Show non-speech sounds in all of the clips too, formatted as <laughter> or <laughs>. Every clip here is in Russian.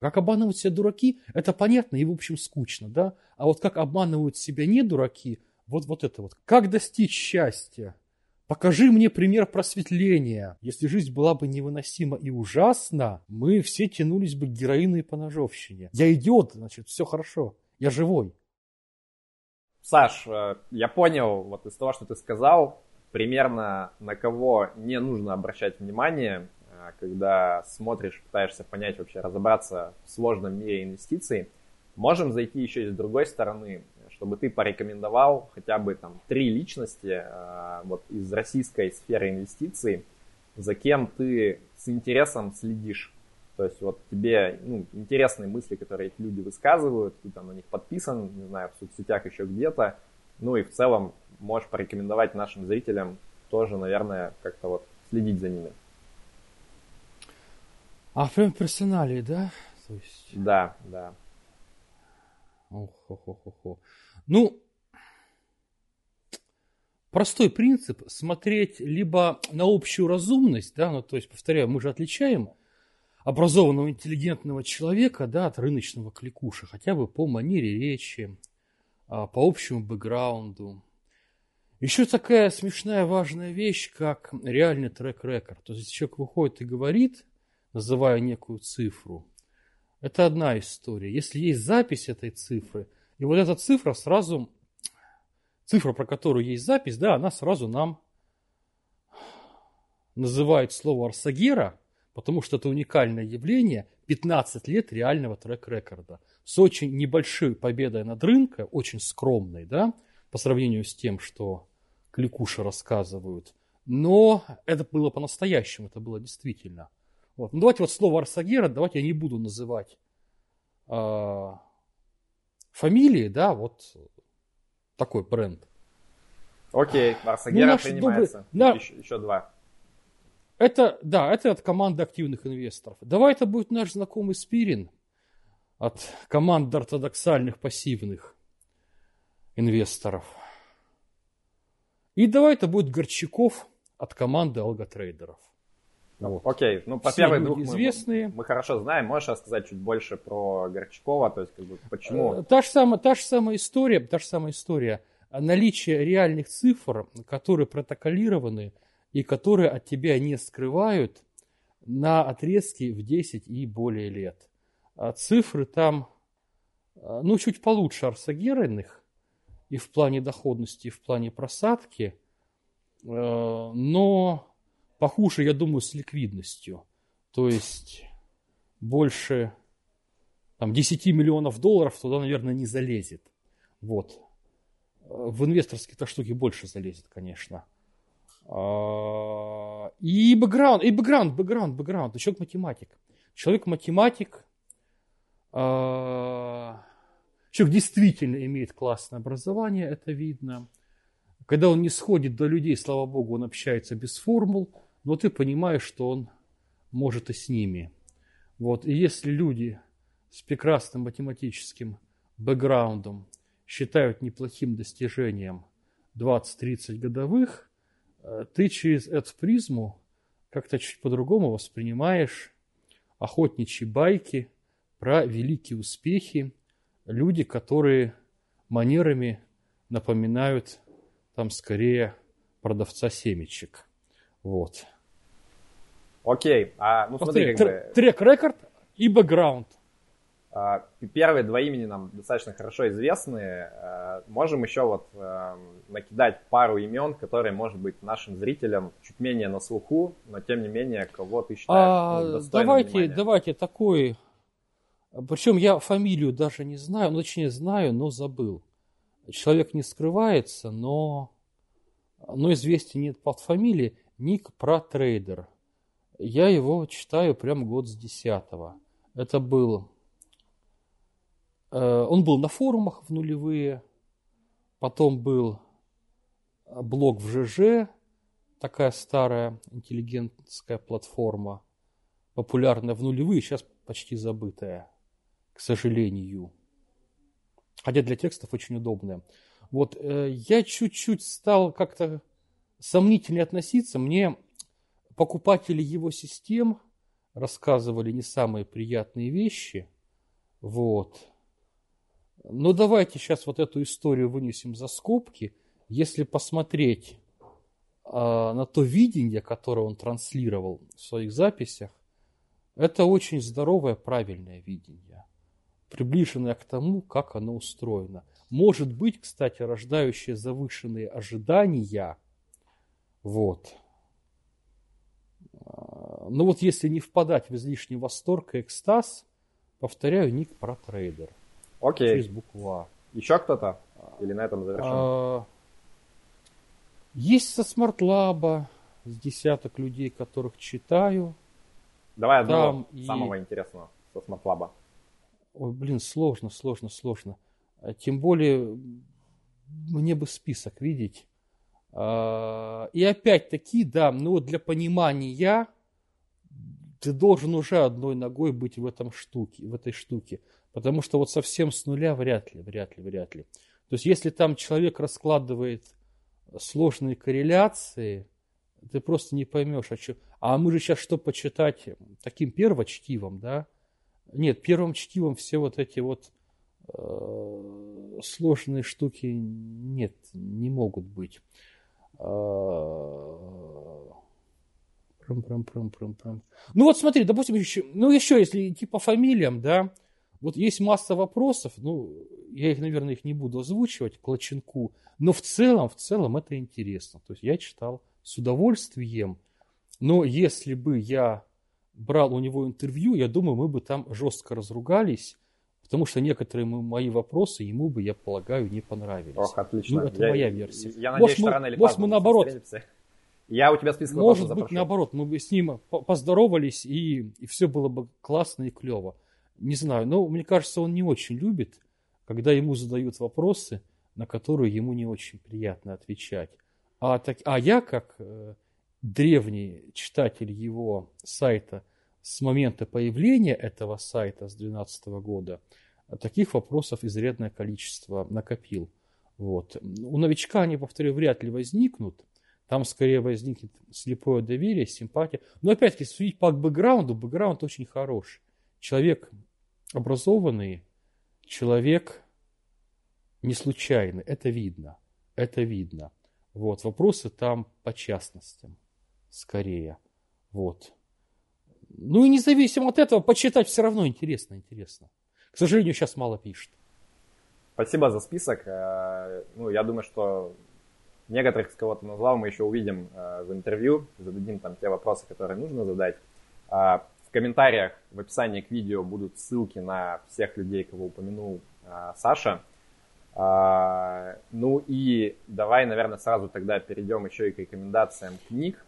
Как обманывают себя дураки, это понятно и, в общем, скучно, да? А вот как обманывают себя не дураки, вот, вот это вот. Как достичь счастья? Покажи мне пример просветления. Если жизнь была бы невыносима и ужасна, мы все тянулись бы к героину и поножовщине. Я идиот, значит, все хорошо. Я живой. Саш, э, я понял вот из того, что ты сказал, примерно на кого не нужно обращать внимание, когда смотришь, пытаешься понять вообще, разобраться в сложном мире инвестиций. Можем зайти еще и с другой стороны чтобы ты порекомендовал хотя бы там три личности э, вот из российской сферы инвестиций, за кем ты с интересом следишь. То есть вот тебе ну, интересные мысли, которые эти люди высказывают, ты там на них подписан, не знаю, в соцсетях еще где-то. Ну и в целом можешь порекомендовать нашим зрителям тоже, наверное, как-то вот следить за ними. А прям персоналии, да? То есть... Да, да. Ох, ох, ох, ох, ох. Ну, простой принцип смотреть либо на общую разумность, да, ну, то есть, повторяю, мы же отличаем образованного, интеллигентного человека, да, от рыночного кликуша, хотя бы по манере речи, а, по общему бэкграунду. Еще такая смешная важная вещь, как реальный трек-рекорд. То есть, человек выходит и говорит, называя некую цифру, это одна история. Если есть запись этой цифры – и вот эта цифра сразу, цифра, про которую есть запись, да, она сразу нам называет слово Арсагера, потому что это уникальное явление, 15 лет реального трек-рекорда с очень небольшой победой над рынком, очень скромной, да, по сравнению с тем, что кликуши рассказывают. Но это было по-настоящему, это было действительно. Вот. Ну, давайте вот слово Арсагера, давайте я не буду называть э, фамилии, да, вот такой бренд. Окей, Арсагера ну, принимается. Добрый, еще, еще два. Это, да, это от команды активных инвесторов. Давай это будет наш знакомый Спирин от команды ортодоксальных пассивных инвесторов. И давай это будет Горчаков от команды алготрейдеров. Вот. Окей, ну по первой двух известные. Мы, мы хорошо знаем. Можешь рассказать чуть больше про Горчакова, то есть как бы почему? Э, та же самая, та же самая история, та же самая история. Наличие реальных цифр, которые протоколированы и которые от тебя не скрывают на отрезке в 10 и более лет. А цифры там, э, ну, чуть получше арсагеральных и в плане доходности, и в плане просадки, э, но Похуже, я думаю, с ликвидностью. То есть больше там, 10 миллионов долларов туда, наверное, не залезет. Вот. В инвесторские-то штуки больше залезет, конечно. А, и бэкграунд, и бэкграунд, бэкграунд, бэкграунд. Человек математик. Человек математик. А, человек действительно имеет классное образование, это видно. Когда он не сходит до людей, слава богу, он общается без формул но ты понимаешь, что он может и с ними. Вот. И если люди с прекрасным математическим бэкграундом считают неплохим достижением 20-30 годовых, э, ты через эту призму как-то чуть по-другому воспринимаешь охотничьи байки про великие успехи, люди, которые манерами напоминают там скорее продавца семечек. Вот. Окей, а, ну смотри, как бы... Трек-рекорд и бэкграунд. А, первые два имени нам достаточно хорошо известны. А, можем еще вот а, накидать пару имен, которые, может быть, нашим зрителям чуть менее на слуху, но тем не менее, кого ты считаешь а, ну, давайте, внимания. давайте такой... Причем я фамилию даже не знаю, ну, точнее знаю, но забыл. Человек не скрывается, но, но известия нет под фамилией. Ник Протрейдер. Я его читаю прям год с десятого. Это был... Э, он был на форумах в нулевые, потом был блог в ЖЖ, такая старая интеллигентская платформа, популярная в нулевые, сейчас почти забытая, к сожалению. Хотя для текстов очень удобная. Вот э, я чуть-чуть стал как-то сомнительнее относиться. Мне покупатели его систем рассказывали не самые приятные вещи. Вот. Но давайте сейчас вот эту историю вынесем за скобки. Если посмотреть э, на то видение, которое он транслировал в своих записях, это очень здоровое, правильное видение, приближенное к тому, как оно устроено. Может быть, кстати, рождающее завышенные ожидания. Вот. А, ну вот если не впадать в излишний восторг и экстаз, повторяю, ник pro trader. Окей. Через букву А. Еще кто-то? Или на этом завершим? А, есть со Smart-Lab а с десяток людей, которых читаю. Давай одного Там самого и... интересного со Smart-Lab а. Ой, блин, сложно, сложно, сложно. Тем более мне бы список видеть. А, и опять-таки, да, ну вот для понимания ты должен уже одной ногой быть в этом штуке, в этой штуке. Потому что вот совсем с нуля вряд ли, вряд ли, вряд ли. То есть если там человек раскладывает сложные корреляции, ты просто не поймешь, а что. А мы же сейчас что почитать таким первочтивом, да? Нет, первым чтивом все вот эти вот э, сложные штуки нет, не могут быть. Прям, прям, прям, прям, прям. Ну вот смотри, допустим, еще, ну еще если идти по фамилиям, да, вот есть масса вопросов, ну, я их, наверное, их не буду озвучивать, Клоченку, но в целом, в целом это интересно. То есть я читал с удовольствием, но если бы я брал у него интервью, я думаю, мы бы там жестко разругались, потому что некоторые мои вопросы ему бы, я полагаю, не понравились. Ох, отлично. Ну, это я, моя версия. Я надеюсь, может, что мы, рано или может, мы наоборот. Я у тебя список Может быть, запрошу. наоборот, мы бы с ним поздоровались, и, и все было бы классно и клево. Не знаю, но мне кажется, он не очень любит, когда ему задают вопросы, на которые ему не очень приятно отвечать. А, так, а я, как э, древний читатель его сайта с момента появления этого сайта с 2012 года, таких вопросов изрядное количество накопил. Вот. У новичка они, повторю, вряд ли возникнут. Там скорее возникнет слепое доверие, симпатия. Но опять-таки, судить по бэкграунду, бэкграунд очень хороший. Человек образованный человек не случайный, это видно, это видно. Вот, вопросы там по частностям, скорее. Вот. Ну и независимо от этого, почитать все равно интересно, интересно. К сожалению, сейчас мало пишет. Спасибо за список. Э, ну, я думаю, что некоторых, с кого ты назвал, мы еще увидим э, в интервью, зададим там те вопросы, которые нужно задать. А, в комментариях в описании к видео будут ссылки на всех людей, кого упомянул Саша. Ну и давай, наверное, сразу тогда перейдем еще и к рекомендациям книг.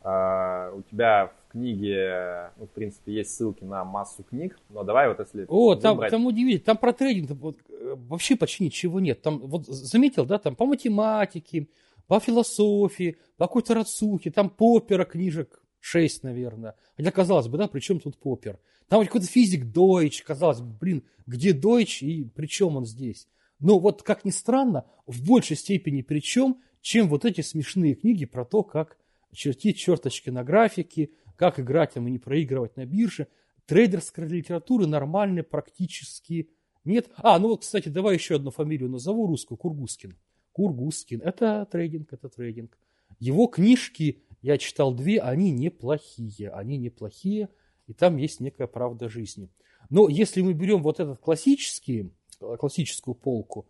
У тебя в книге, ну, в принципе, есть ссылки на массу книг, но давай вот если... О, там, там удивительно, там про трейдинг вот, э, вообще почти ничего нет. Там, вот заметил, да, там по математике, по философии, по какой-то рацухе, там попера книжек 6, наверное. Хотя, казалось бы, да, при чем тут Поппер? Там какой-то физик Дойч, казалось бы, блин, где Дойч и при чем он здесь? Но вот, как ни странно, в большей степени при чем, чем вот эти смешные книги про то, как чертить черточки на графике, как играть и не проигрывать на бирже. Трейдерской литературы нормальной практически нет. А, ну вот, кстати, давай еще одну фамилию назову русскую, Кургускин. Кургускин. Это трейдинг, это трейдинг. Его книжки я читал две, они неплохие, они неплохие, и там есть некая правда жизни. Но если мы берем вот этот классический, классическую полку,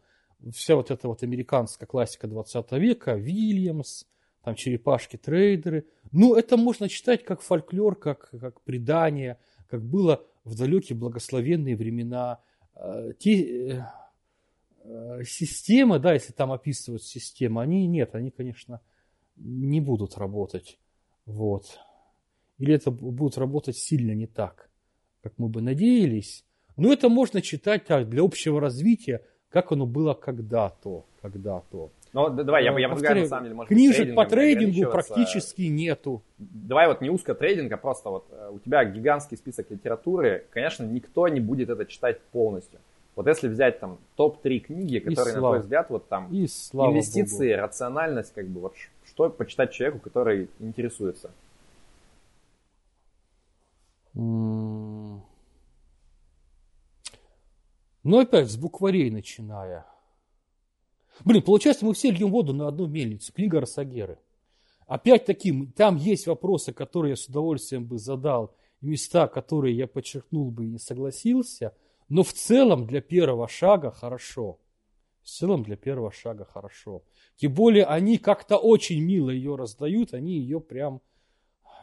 вся вот эта вот американская классика 20 века, Вильямс, там черепашки-трейдеры, ну, это можно читать как фольклор, как, как предание, как было в далекие благословенные времена. Э, те э, системы, да, если там описывают системы, они нет, они, конечно, не будут работать. Вот. Или это будут работать сильно не так, как мы бы надеялись. Но это можно читать так, для общего развития, как оно было когда-то. Когда-то. Ну, давай, я, я предлагаю, на самом деле, может Книжек по трейдингу практически нету. Давай вот не узко трейдинга, просто вот э, у тебя гигантский список литературы, конечно, никто не будет это читать полностью. Вот если взять там топ-3 книги, которые, на твой взгляд, вот там и инвестиции, Богу. рациональность, как бы вот что почитать человеку, который интересуется? Но опять с букварей начиная. Блин, получается, мы все льем воду на одну мельницу. Книга Росагеры. Опять-таки, там есть вопросы, которые я с удовольствием бы задал, места, которые я подчеркнул бы и не согласился, но в целом для первого шага хорошо. В целом для первого шага хорошо. Тем более они как-то очень мило ее раздают, они ее прям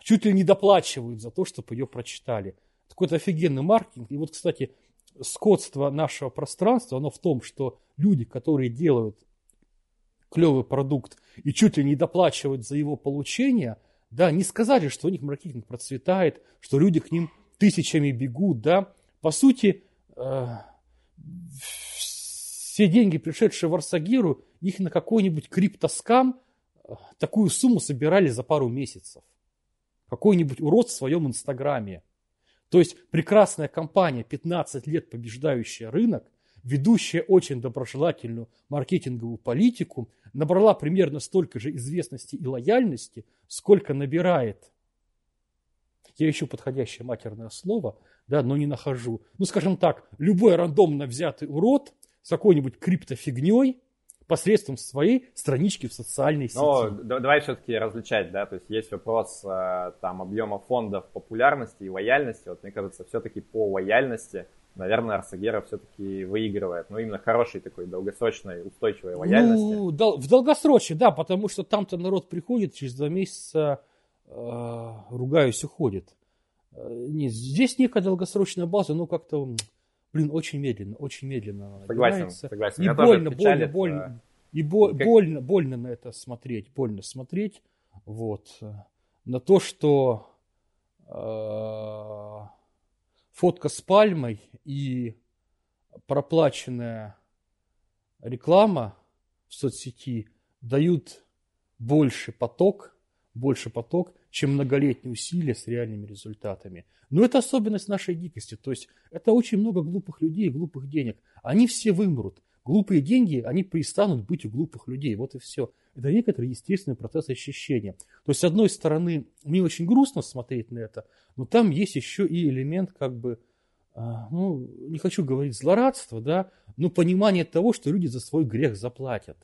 чуть ли не доплачивают за то, чтобы ее прочитали. Такой-то офигенный маркетинг. И вот, кстати, скотство нашего пространства, оно в том, что люди, которые делают клевый продукт и чуть ли не доплачивают за его получение, да, не сказали, что у них маркетинг процветает, что люди к ним тысячами бегут, да. По сути, э, все деньги, пришедшие в Арсагиру, их на какой-нибудь криптоскам э, такую сумму собирали за пару месяцев. Какой-нибудь урод в своем инстаграме. То есть прекрасная компания, 15 лет побеждающая рынок, ведущая очень доброжелательную маркетинговую политику, набрала примерно столько же известности и лояльности, сколько набирает. Я ищу подходящее матерное слово, да, но не нахожу. Ну, скажем так, любой рандомно взятый урод с какой-нибудь криптофигней посредством своей странички в социальной сети. Но давай все-таки различать, да, то есть есть вопрос э, там объема фондов популярности и лояльности. Вот мне кажется, все-таки по лояльности наверное, Арсагера все-таки выигрывает. Но именно хорошей такой долгосрочной устойчивой лояльности. Ну, дол- в долгосрочной, да, потому что там-то народ приходит, через два месяца э, ругаюсь, уходит. Э, нет, здесь некая долгосрочная база, но как-то, блин, очень медленно, очень медленно. Согласен, согласен. И Меня больно, больно, больно. И бо- как... больно, больно на это смотреть, больно смотреть, вот, на то, что э, фотка с пальмой и проплаченная реклама в соцсети дают больше поток, больше поток, чем многолетние усилия с реальными результатами. Но это особенность нашей дикости. То есть это очень много глупых людей, глупых денег. Они все вымрут. Глупые деньги, они перестанут быть у глупых людей. Вот и все. Это некоторый естественный процесс ощущения. То есть, с одной стороны, мне очень грустно смотреть на это, но там есть еще и элемент как бы а, ну, не хочу говорить злорадство, да, но понимание того, что люди за свой грех заплатят.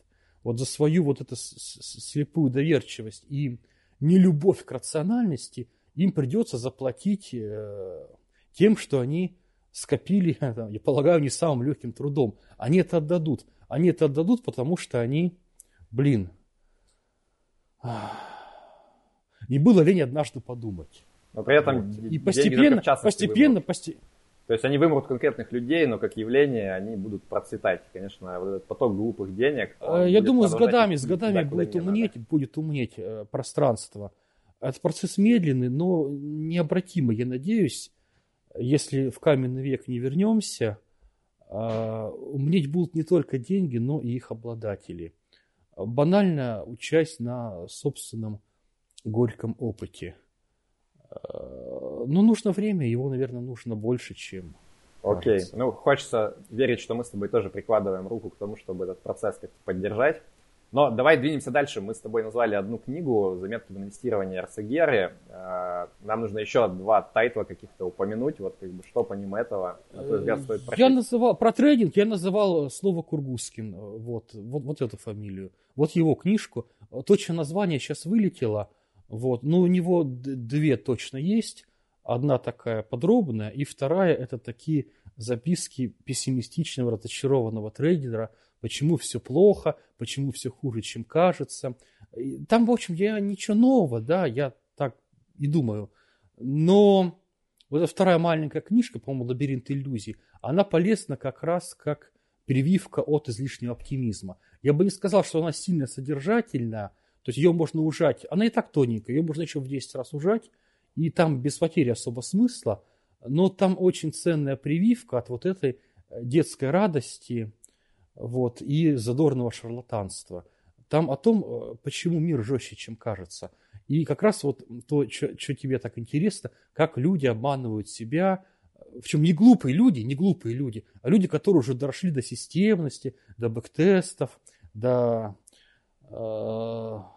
Вот за свою вот эту слепую доверчивость и нелюбовь к рациональности им придется заплатить э, тем, что они скопили, <laughs> я полагаю, не самым легким трудом. Они это отдадут. Они это отдадут, потому что они, блин, не было лень однажды подумать. Но при этом и постепенно, постепенно, постепенно, то есть они вымрут конкретных людей, но как явление они будут процветать. Конечно, вот этот поток глупых денег. Э, я думаю, с годами, с годами будет умнеть, надо. будет умнеть пространство. Этот процесс медленный, но необратимый. Я надеюсь, если в каменный век не вернемся, э, умнеть будут не только деньги, но и их обладатели. Банально учась на собственном горьком опыте. Но ну, нужно время, его, наверное, нужно больше, чем Окей, кажется. ну хочется верить, что мы с тобой тоже прикладываем руку к тому, чтобы этот процесс как-то поддержать. Но давай двинемся дальше. Мы с тобой назвали одну книгу «Заметки в инвестировании Арсагеры». Э, нам нужно еще два тайтла каких-то упомянуть. Вот как бы что помимо этого, на твой взгляд, стоит прочесть? Я называл, про трейдинг я называл слово Кургускин. Вот, вот, вот эту фамилию. Вот его книжку. Точно название сейчас вылетело. Вот. Но у него две точно есть. Одна такая подробная, и вторая это такие записки пессимистичного, разочарованного трейдера, почему все плохо, почему все хуже, чем кажется. Там, в общем, я ничего нового, да, я так и думаю. Но вот эта вторая маленькая книжка, по-моему, «Лабиринт иллюзий», она полезна как раз как прививка от излишнего оптимизма. Я бы не сказал, что она сильно содержательная, то есть ее можно ужать, она и так тоненькая, ее можно еще в 10 раз ужать, и там без потери особо смысла, но там очень ценная прививка от вот этой э, детской радости вот, и задорного шарлатанства. Там о том, э, почему мир жестче, чем кажется. И как раз вот то, что тебе так интересно, как люди обманывают себя, в чем не глупые люди, не глупые люди, а люди, которые уже дошли до системности, до бэктестов, до э,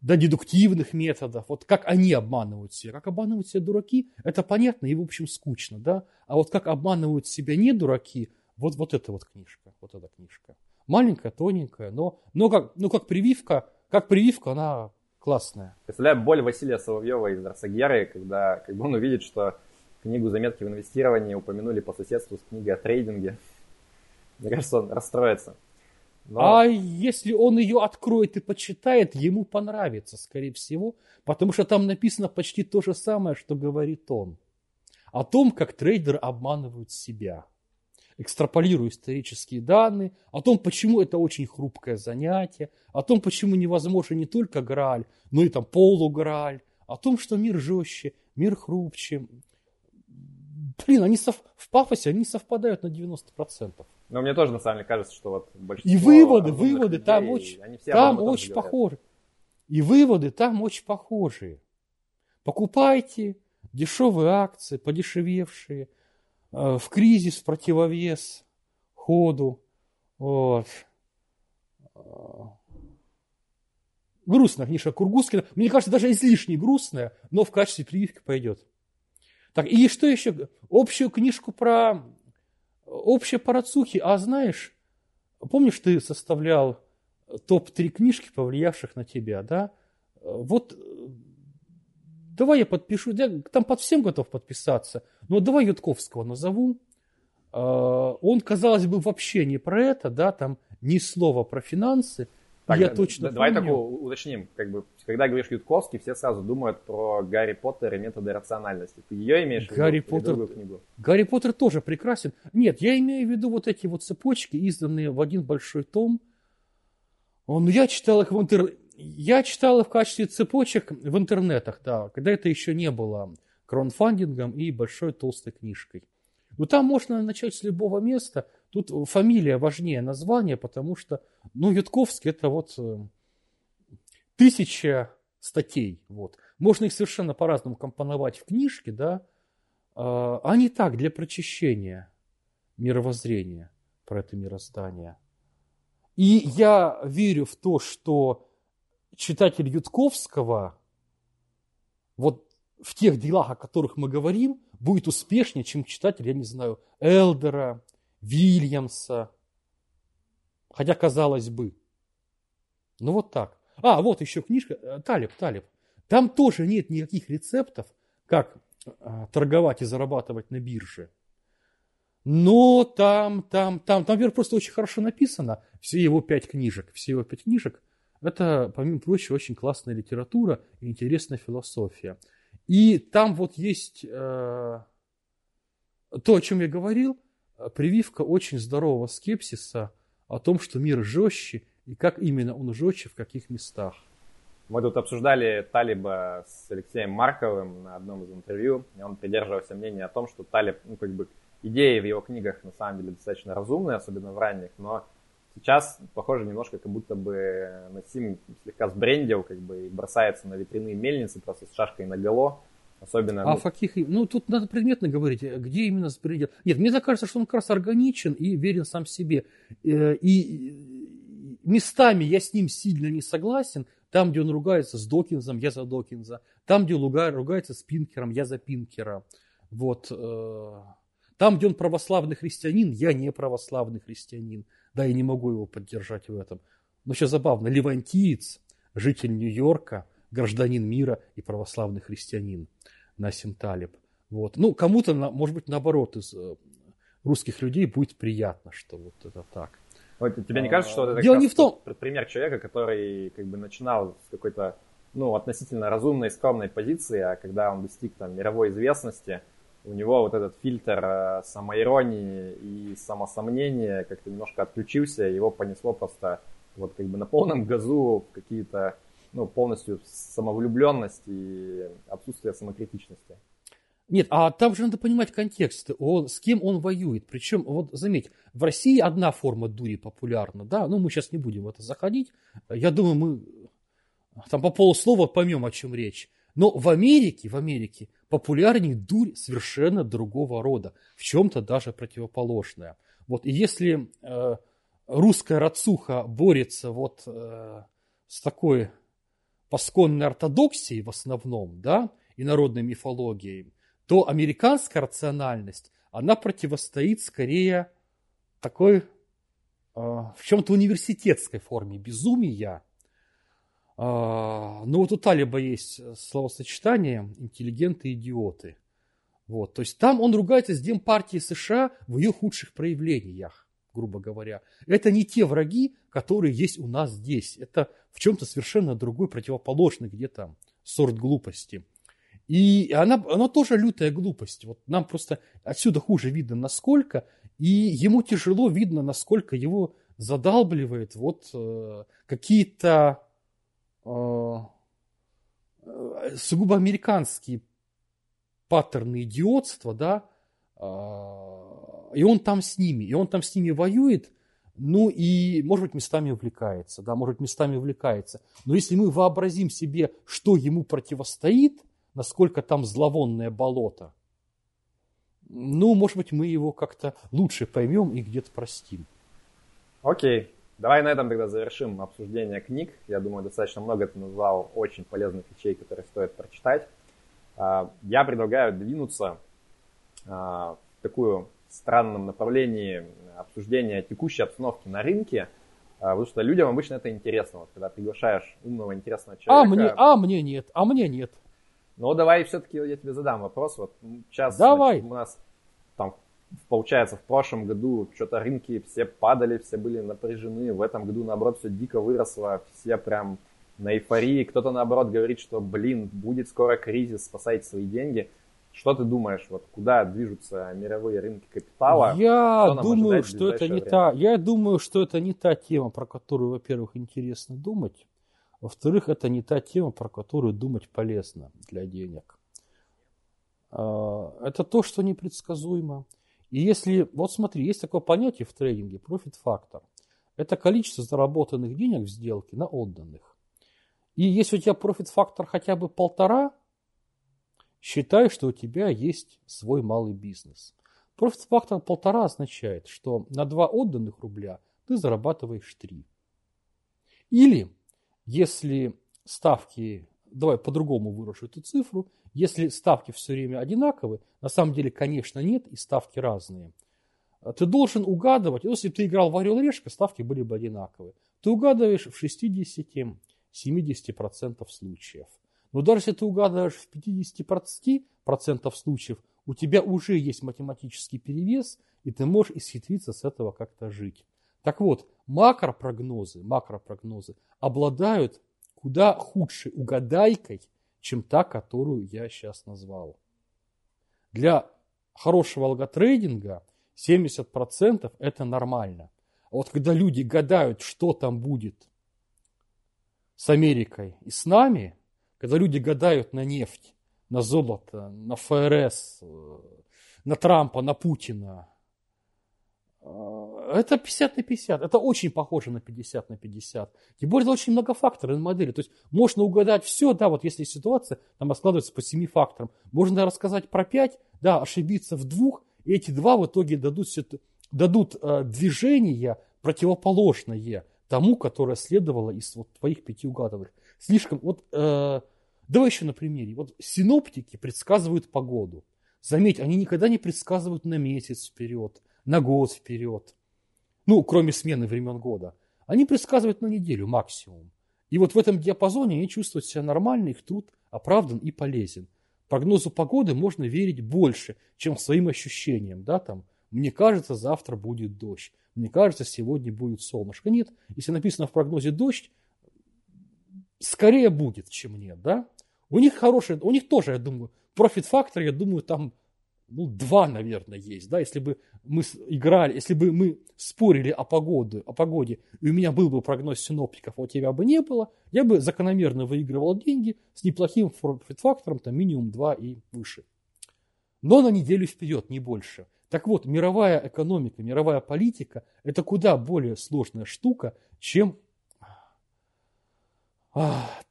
до дедуктивных методов, вот как они обманывают себя. Как обманывают себя дураки, это понятно и, в общем, скучно, да? А вот как обманывают себя не дураки, вот, вот эта вот книжка, вот эта книжка. Маленькая, тоненькая, но, но как, ну, как прививка, как прививка она классная. Представляю боль Василия Соловьева из Росагеры, когда, когда он увидит, что книгу «Заметки в инвестировании» упомянули по соседству с книгой о трейдинге. Мне кажется, он расстроится. Но... А если он ее откроет и почитает, ему понравится, скорее всего, потому что там написано почти то же самое, что говорит он. О том, как трейдеры обманывают себя. Экстраполируя исторические данные, о том, почему это очень хрупкое занятие, о том, почему невозможно не только грааль, но и там полуграаль, о том, что мир жестче, мир хрупче, блин, они сов... в пафосе они совпадают на 90%. Но мне тоже на самом деле кажется, что вот большинство... И выводы, выводы людей, там очень, там очень похожи. И выводы там очень похожие. Покупайте дешевые акции, подешевевшие, э, в кризис, в противовес ходу. Вот. Грустная книжка Кургускина. Мне кажется, даже излишне грустная, но в качестве прививки пойдет. Так, и что еще? Общую книжку про... Общие парацухи. А знаешь, помнишь, ты составлял топ-3 книжки, повлиявших на тебя, да? Вот давай я подпишу, я там под всем готов подписаться, но давай Ютковского назову. А, он, казалось бы, вообще не про это, да, там ни слова про финансы, так, я точно Давай помню. так уточним. Как бы, когда говоришь Ютковский, все сразу думают про Гарри Поттер и методы рациональности. Ты ее имеешь Гарри в виду Поттер... другую книгу? Гарри Поттер тоже прекрасен. Нет, я имею в виду вот эти вот цепочки, изданные в один большой том. Ну, я читал их в интер... Я читал их в качестве цепочек в интернетах, да, когда это еще не было краудфандингом и большой толстой книжкой. Ну, там можно начать с любого места. Тут фамилия важнее названия, потому что, ну, Ютковский это вот э, тысяча статей. Вот. Можно их совершенно по-разному компоновать в книжке, да, а, а не так, для прочищения мировоззрения про это мироздание. И я верю в то, что читатель Ютковского вот в тех делах, о которых мы говорим, будет успешнее, чем читатель, я не знаю, Элдера, Вильямса. Хотя, казалось бы. Ну, вот так. А, вот еще книжка э, Талиб, Талиб. Там тоже нет никаких рецептов, как а, торговать и зарабатывать на бирже. Но там, там, там, там, например, просто очень хорошо написано. Все его пять книжек, все его пять книжек. Это, помимо прочего, очень классная литература и интересная философия. И там вот есть э, то, о чем я говорил, прививка очень здорового скепсиса о том, что мир жестче и как именно он жестче в каких местах. Мы тут обсуждали Талиба с Алексеем Марковым на одном из интервью, и он придерживался мнения о том, что Талиб, ну, как бы, идеи в его книгах на самом деле достаточно разумные, особенно в ранних, но сейчас, похоже, немножко как будто бы Насим слегка сбрендил, как бы, и бросается на ветряные мельницы просто с шашкой на голо, Особенно. А в каких... Ну, тут надо предметно говорить, где именно предел. Нет, мне кажется, что он как раз органичен и верен сам себе. Э, и местами я с ним сильно не согласен. Там, где он ругается с Докинзом, я за Докинза. Там, где он ругается с Пинкером, я за Пинкера. Вот. Э, там, где он православный христианин, я не православный христианин. Да, я не могу его поддержать в этом. Но сейчас забавно. Левантиец, житель Нью-Йорка, гражданин мира и православный христианин. Насим Талиб. Вот. Ну, кому-то, может быть, наоборот, из э, русских людей будет приятно, что вот это так. Вот, тебе не кажется, что это Дело не в том... пример человека, который как бы начинал с какой-то ну, относительно разумной, скромной позиции, а когда он достиг там мировой известности, у него вот этот фильтр э, самоиронии и самосомнения как-то немножко отключился, его понесло просто вот как бы на полном <laughs> газу в какие-то ну, полностью самовлюбленность и отсутствие самокритичности. Нет, а там же надо понимать контекст, он, с кем он воюет. Причем, вот заметь, в России одна форма дури популярна, да, ну мы сейчас не будем в это заходить. Я думаю, мы там по полуслова поймем, о чем речь. Но в Америке, в Америке популярнее дурь совершенно другого рода, в чем-то даже противоположная. Вот, и если э, русская рацуха борется вот э, с такой пасконной ортодоксией в основном, да, и народной мифологией, то американская рациональность, она противостоит скорее такой а, в чем-то университетской форме безумия. А, но вот у Талиба есть словосочетание «интеллигенты и идиоты». Вот, то есть там он ругается с Демпартией США в ее худших проявлениях, грубо говоря. Это не те враги, которые есть у нас здесь. Это в чем-то совершенно другой, противоположный где-то сорт глупости. И она, она тоже лютая глупость. Вот нам просто отсюда хуже видно, насколько. И ему тяжело видно, насколько его задалбливает вот э, какие-то э, э сугубо американские паттерны идиотства, да, э, и он там с ними, и он там с ними воюет, ну и, может быть, местами увлекается, да, может быть, местами увлекается. Но если мы вообразим себе, что ему противостоит, насколько там зловонное болото, ну, может быть, мы его как-то лучше поймем и где-то простим. Окей. Давай на этом тогда завершим обсуждение книг. Я думаю, достаточно много ты назвал очень полезных вещей, которые стоит прочитать. А, я предлагаю двинуться а, в такую странном направлении обсуждения текущей обстановки на рынке, а, потому что людям обычно это интересно, вот, когда приглашаешь умного, интересного человека. А мне, а мне нет, а мне нет. Ну, давай все-таки я тебе задам вопрос. Вот сейчас давай. у нас там, получается, в прошлом году что-то рынки все падали, все были напряжены. В этом году, наоборот, все дико выросло. Все прям на эйфории. Кто-то, наоборот, говорит, что, блин, будет скоро кризис, спасайте свои деньги. Что ты думаешь, вот куда движутся мировые рынки капитала? Я думаю, что это не время? та. Я думаю, что это не та тема, про которую, во-первых, интересно думать. Во-вторых, это не та тема, про которую думать полезно для денег. А, это то, что непредсказуемо. И если, вот смотри, есть такое понятие в трейдинге, профит-фактор. Это количество заработанных денег в сделке на отданных. И если у тебя профит-фактор хотя бы полтора, считай, что у тебя есть свой малый бизнес. Профит-фактор полтора означает, что на два отданных рубля ты зарабатываешь три. Или если ставки, давай по-другому выражу эту цифру, если ставки все время одинаковые, на самом деле, конечно, нет, и ставки разные. Ты должен угадывать, если ты играл в орел-решка, ставки были бы одинаковые. Ты угадываешь в 60-70% случаев. Но даже если ты угадываешь в 50% случаев, у тебя уже есть математический перевес, и ты можешь исхитриться с этого как-то жить. Так вот, макропрогнозы, макропрогнозы обладают куда худшей угадайкой, чем та, которую я сейчас назвал. Для хорошего алготрейдинга 70% это нормально. А вот когда люди гадают, что там будет с Америкой и с нами, когда люди гадают на нефть, на золото, на ФРС, э, на Трампа, на Путина, это 50 на 50. Это очень похоже на 50 на 50. Тем более, это очень многофакторная модель. То есть, можно угадать все, да, вот если ситуация там складывается по 7 факторам. Можно рассказать про 5, да, ошибиться в двух, и эти два в итоге дадут, дадут э, движение противоположное тому, которое следовало из вот твоих пяти угадываних. Слишком, вот, э, давай еще на примере. Вот синоптики предсказывают погоду. Заметь, они никогда не предсказывают на месяц вперед, на год вперед ну, кроме смены времен года, они предсказывают на неделю максимум. И вот в этом диапазоне они чувствуют себя нормально, их труд оправдан и полезен. Прогнозу погоды можно верить больше, чем своим ощущениям. Да, там, мне кажется, завтра будет дождь. Мне кажется, сегодня будет солнышко. Нет, если написано в прогнозе дождь, скорее будет, чем нет. Да? У них хороший, у них тоже, я думаю, профит-фактор, я думаю, там ну, два, наверное, есть, да, если бы мы играли, если бы мы спорили о погоде, о погоде, и у меня был бы прогноз синоптиков, а у тебя бы не было, я бы закономерно выигрывал деньги с неплохим фактором, там, минимум 2 и выше. Но на неделю вперед, не больше. Так вот, мировая экономика, мировая политика – это куда более сложная штука, чем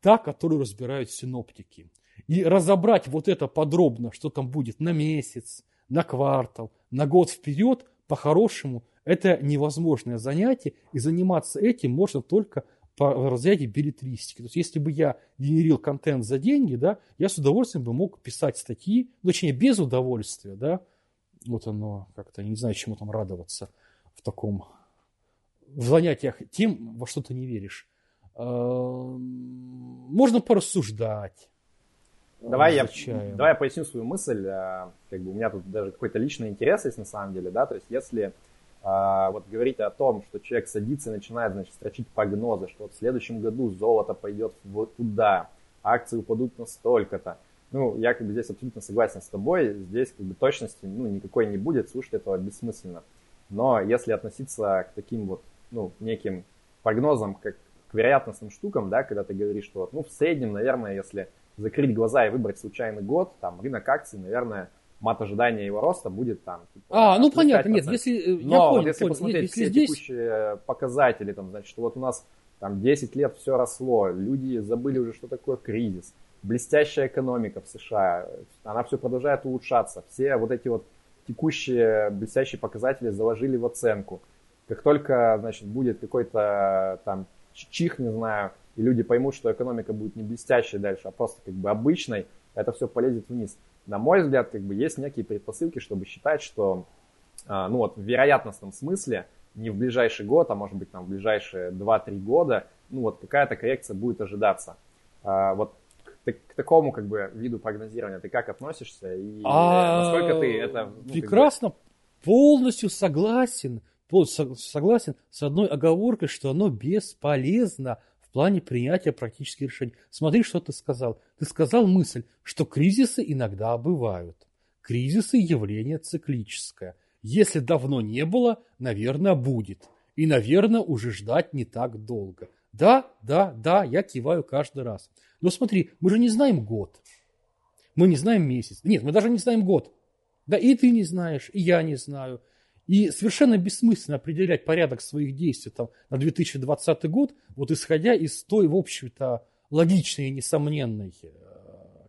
та, которую разбирают синоптики и разобрать вот это подробно, что там будет на месяц, на квартал, на год вперед, по-хорошему, это невозможное занятие, и заниматься этим можно только по разряде билетристики. То есть, если бы я генерил контент за деньги, да, я с удовольствием бы мог писать статьи, ну, точнее, без удовольствия, да, вот оно как-то, не знаю, чему там радоваться в таком, в занятиях тем, во что ты не веришь. Эм, можно порассуждать. Давай я, давай я поясню свою мысль. Э, как бы у меня тут даже какой-то личный интерес есть на самом деле, да, то есть если а, вот говорить о том, что человек садится и начинает, значит, строчить прогнозы, что вот в следующем году золото пойдет вот туда, акции упадут на столько-то. Ну, я как бы здесь абсолютно согласен с тобой, здесь как бы точности, ну, никакой не будет, слушать этого бессмысленно. Но если относиться к таким вот, ну, неким прогнозам, как вероятностным штукам, да, когда ты говоришь, что вот, ну, в среднем, наверное, если закрыть глаза и выбрать случайный год, там, рынок акций, наверное, мат ожидания его роста будет там. Типа, а, ну понятно, нет, если э, Но я понял, вот если понял, посмотреть нет, если все здесь... текущие показатели, там, значит, вот у нас там 10 лет все росло, люди забыли уже, что такое кризис, блестящая экономика в США, она все продолжает улучшаться, все вот эти вот текущие блестящие показатели заложили в оценку. Как только, значит, будет какой-то там чих, не знаю, и люди поймут, что экономика будет не блестящей дальше, а просто как бы обычной, это все полезет вниз на мой взгляд, как бы есть некие предпосылки, чтобы считать, что, а, ну вот, в вероятностном смысле, не в ближайший год, а может быть там в ближайшие 2-3 года, ну вот какая-то коррекция будет ожидаться. А, вот к, к такому как бы виду прогнозирования ты как относишься и а, насколько ты это... Ну, прекрасно, как бы... полностью согласен, согласен с одной оговоркой, что оно бесполезно плане принятия практических решений. Смотри, что ты сказал. Ты сказал мысль, что кризисы иногда бывают. Кризисы – явление циклическое. Если давно не было, наверное, будет. И, наверное, уже ждать не так долго. Да, да, да, я киваю каждый раз. Но смотри, мы же не знаем год. Мы не знаем месяц. Нет, мы даже не знаем год. Да и ты не знаешь, и я не знаю. И совершенно бессмысленно определять порядок своих действий там, на 2020 год, вот исходя из той, в общем-то, логичной и несомненной э,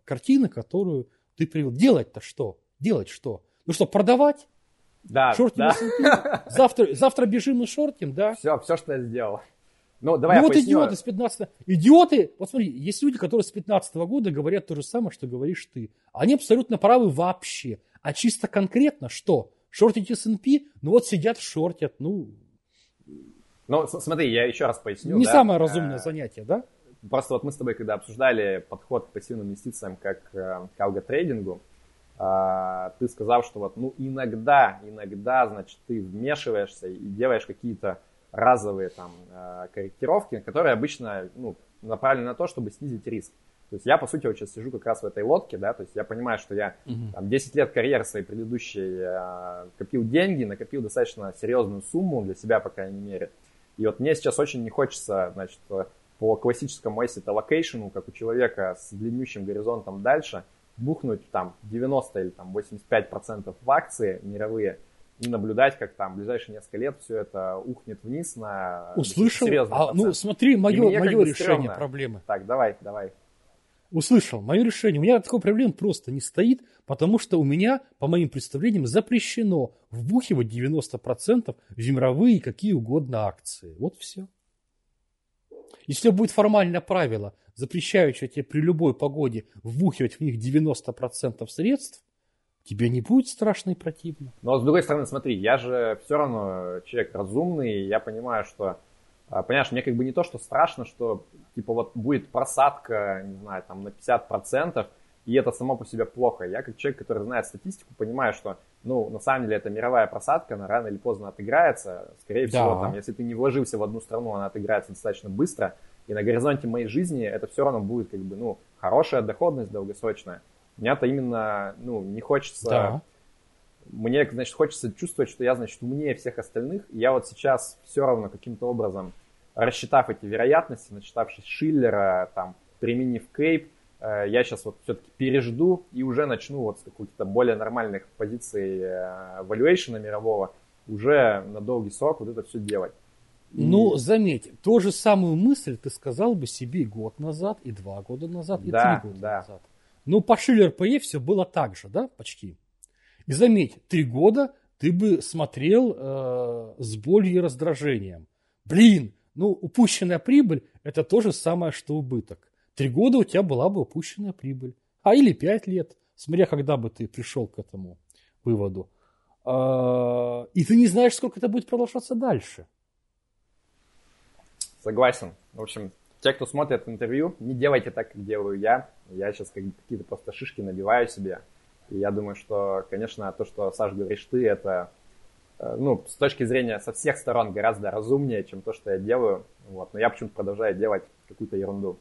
картины, которую ты привел. Делать-то что? Делать что? Ну что, продавать? Да, шортим да. <laughs> Завтра, завтра бежим на шортим, да? Все, все, что я сделал. Ну, давай ну я вот поясню. идиоты с 15 Идиоты, вот смотри, есть люди, которые с 15 года говорят то же самое, что говоришь ты. Они абсолютно правы вообще. А чисто конкретно что? Шортить S&P, ну вот сидят, шортят, ну... Ну, смотри, я еще раз поясню. Не да? самое разумное занятие, да? Просто вот мы с тобой, когда обсуждали подход к пассивным инвестициям как э, к алготрейдингу, э, ты сказал, что вот, ну, иногда, иногда, значит, ты вмешиваешься и делаешь какие-то разовые там э, корректировки, которые обычно, ну, направлены на то, чтобы снизить риск. То есть я, по сути, вот сейчас сижу как раз в этой лодке, да, то есть я понимаю, что я uh там, 10 лет карьеры своей предыдущей э, копил деньги, накопил достаточно серьезную сумму для себя, по крайней мере. И вот мне сейчас очень не хочется, значит, по классическому asset allocation, как у человека с длиннющим горизонтом дальше, бухнуть там 90 или там 85 процентов в акции мировые и наблюдать, как там в ближайшие несколько лет все это ухнет вниз на Услышал? А, ну смотри, мое, мое решение стрёмно. проблемы. Так, давай, давай услышал мое решение. У меня такой проблем просто не стоит, потому что у меня, по моим представлениям, запрещено вбухивать 90% в мировые какие угодно акции. Вот все. Если будет формальное правило, запрещающее тебе при любой погоде вбухивать в них 90% средств, тебе не будет страшно и противно. Но с другой стороны, смотри, я же все равно человек разумный, я понимаю, что понимаешь, мне как бы не то, что страшно, что типа вот будет просадка, не знаю, там на 50%, и это само по себе плохо. Я как человек, который знает статистику, понимаю, что, ну, на самом деле это мировая просадка, она рано или поздно отыграется. Скорее да. всего, там, если ты не вложился в одну страну, она отыграется достаточно быстро. И на горизонте моей жизни это все равно будет как бы, ну, хорошая доходность долгосрочная. Мне-то именно, ну, не хочется... Да мне, значит, хочется чувствовать, что я, значит, умнее всех остальных. И я вот сейчас все равно каким-то образом, рассчитав эти вероятности, начитавшись Шиллера, там, применив Кейп, э, я сейчас вот все-таки пережду и уже начну вот с каких-то более нормальных позиций valuation мирового уже на долгий срок вот это все делать. И... Ну, заметь, ту же самую мысль ты сказал бы себе год назад, и два года назад, и да, три года да. назад. Ну, по Шиллер ПЕ все было так же, да, почти. И заметь, три года ты бы смотрел э, с болью и раздражением. Блин, Ну, упущенная прибыль – это то же самое, что убыток. Три года у тебя была бы упущенная прибыль. А или пять лет, смотря когда бы ты пришел к этому выводу. А, и ты не знаешь, сколько это будет продолжаться дальше. Согласен. В общем, те, кто смотрит интервью, не делайте так, как делаю я. Я сейчас какие-то просто шишки набиваю себе. И я думаю, что, конечно, то, что, Саш, говоришь ты, это, э, ну, с точки зрения со всех сторон гораздо разумнее, чем то, что я делаю. Вот. Но я почему-то продолжаю делать какую-то ерунду.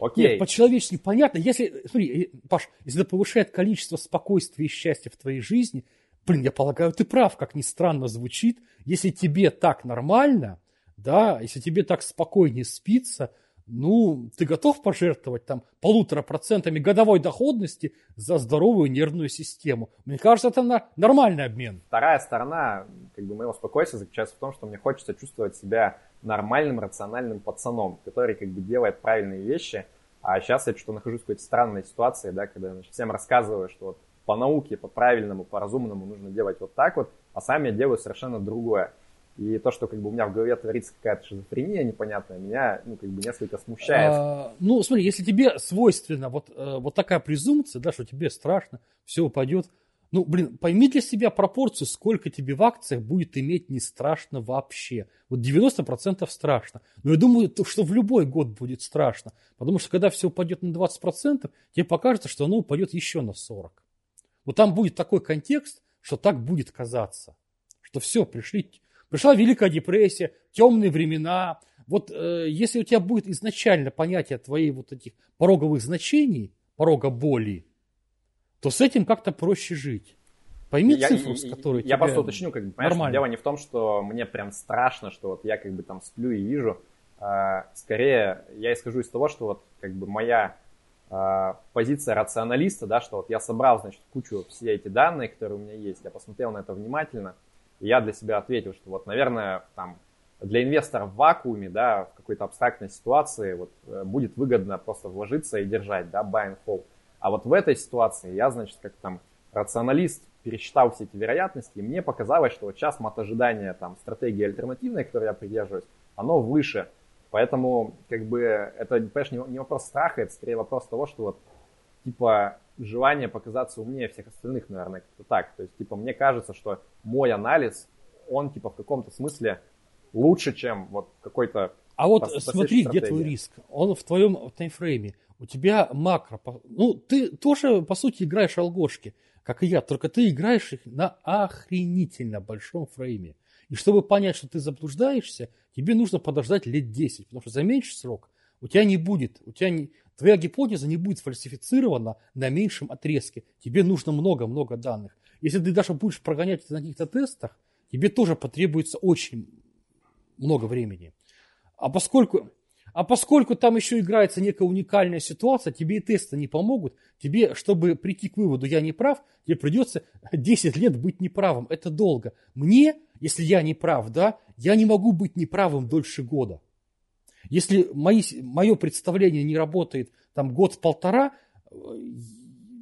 Окей. Нет, по-человечески понятно. Если, смотри, Паш, если это повышает количество спокойствия и счастья в твоей жизни, блин, я полагаю, ты прав, как ни странно звучит. Если тебе так нормально, да, если тебе так спокойнее спится, ну, ты готов пожертвовать там полутора процентами годовой доходности за здоровую нервную систему? Мне кажется, это на нормальный обмен. Вторая сторона как бы, моего спокойствия заключается в том, что мне хочется чувствовать себя нормальным, рациональным пацаном, который как бы делает правильные вещи. А сейчас я что-то нахожусь в какой-то странной ситуации, да, когда значит, всем рассказываю, что вот по науке, по правильному, по разумному нужно делать вот так вот, а сам я делаю совершенно другое. И то, что как бы у меня в голове творится какая-то шизофрения непонятная, меня ну, как бы несколько смущает. А, ну, смотри, если тебе свойственно вот, э, вот такая презумпция, да, что тебе страшно, все упадет, ну, блин, пойми для себя пропорцию, сколько тебе в акциях будет иметь не страшно вообще. Вот 90% страшно. Но я думаю, что в любой год будет страшно. Потому что когда все упадет на 20%, тебе покажется, что оно упадет еще на 40%. Вот там будет такой контекст, что так будет казаться. Что все, пришли Пришла Великая депрессия, темные времена. Вот э, если у тебя будет изначально понятие твоих вот этих пороговых значений, порога боли, то с этим как-то проще жить. Пойми я, цифру, с которой Я просто уточню, как бы, понимаешь, нормально. дело не в том, что мне прям страшно, что вот я как бы там сплю и вижу. А, скорее, я исхожу из того, что вот как бы моя а, позиция рационалиста, да, что вот я собрал, значит, кучу все эти данные, которые у меня есть, я посмотрел на это внимательно, и я для себя ответил, что вот, наверное, там для инвестора в вакууме, да, в какой-то абстрактной ситуации вот, э, будет выгодно просто вложиться и держать, да, buy and hold. А вот в этой ситуации я, значит, как там рационалист пересчитал все эти вероятности, и мне показалось, что вот сейчас мат ожидания там стратегии альтернативной, которой я придерживаюсь, оно выше. Поэтому, как бы, это, не, не вопрос страха, это скорее вопрос того, что вот, типа, желание показаться умнее всех остальных, наверное, как-то так. То есть, типа, мне кажется, что мой анализ, он, типа, в каком-то смысле лучше, чем вот какой-то... А вот смотри, стратегии. где твой риск. Он в твоем таймфрейме. У тебя макро... Ну, ты тоже, по сути, играешь алгошки, как и я, только ты играешь их на охренительно большом фрейме. И чтобы понять, что ты заблуждаешься, тебе нужно подождать лет 10, потому что за меньший срок у тебя не будет, у тебя не, твоя гипотеза не будет фальсифицирована на меньшем отрезке. Тебе нужно много-много данных. Если ты даже будешь прогонять на каких-то тестах, тебе тоже потребуется очень много времени. А поскольку, а поскольку там еще играется некая уникальная ситуация, тебе и тесты не помогут. Тебе, чтобы прийти к выводу, я не прав, тебе придется 10 лет быть неправым. Это долго. Мне, если я не прав, да, я не могу быть неправым дольше года. Если мои, мое представление не работает там год-полтора,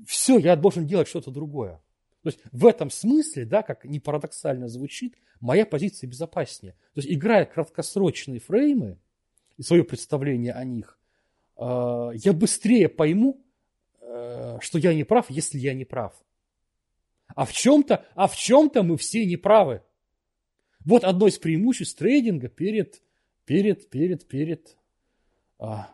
все, я должен делать что-то другое. То есть в этом смысле, да, как не парадоксально звучит, моя позиция безопаснее. То есть играя краткосрочные фреймы и свое представление о них, э, я быстрее пойму, э, что я не прав, если я не прав. А в чем-то, а в чем-то мы все не правы. Вот одно из преимуществ трейдинга перед перед, перед, перед, а,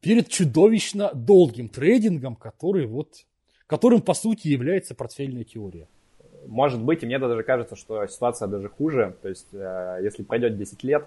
перед чудовищно долгим трейдингом, который вот, которым по сути является портфельная теория. Может быть, и мне даже кажется, что ситуация даже хуже. То есть, э, если пройдет 10 лет,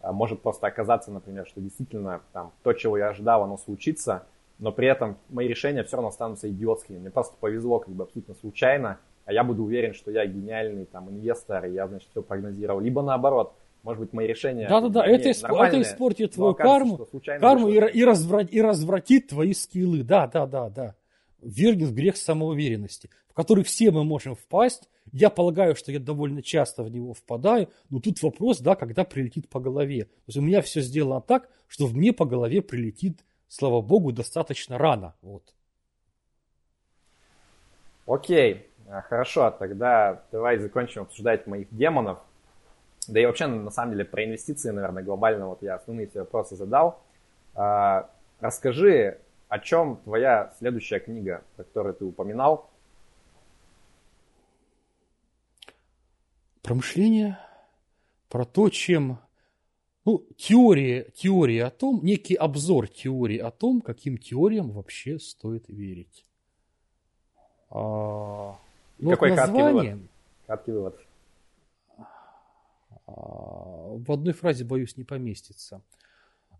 э, может просто оказаться, например, что действительно там, то, чего я ожидал, оно случится, но при этом мои решения все равно останутся идиотскими. Мне просто повезло как бы абсолютно случайно, а я буду уверен, что я гениальный там инвестор, и я, значит, все прогнозировал. Либо наоборот, может быть, мои решения... Да-да-да, это, исп... это испортит твою карму, карму и, и, разврат, и развратит твои скиллы. Да-да-да-да. Вергнет в грех самоуверенности, в который все мы можем впасть. Я полагаю, что я довольно часто в него впадаю, но тут вопрос, да, когда прилетит по голове. То есть у меня все сделано так, что в мне по голове прилетит, слава богу, достаточно рано. Вот. Окей, хорошо, тогда давай закончим обсуждать моих демонов. Да и вообще, на самом деле, про инвестиции, наверное, глобально вот я основные все вопросы задал. А, расскажи, о чем твоя следующая книга, про которую ты упоминал? Про мышление, про то, чем... Ну, теория, теория о том, некий обзор теории о том, каким теориям вообще стоит верить. А, ну, Какой вот название, краткий вывод? Краткий вывод. А, в одной фразе, боюсь, не поместится.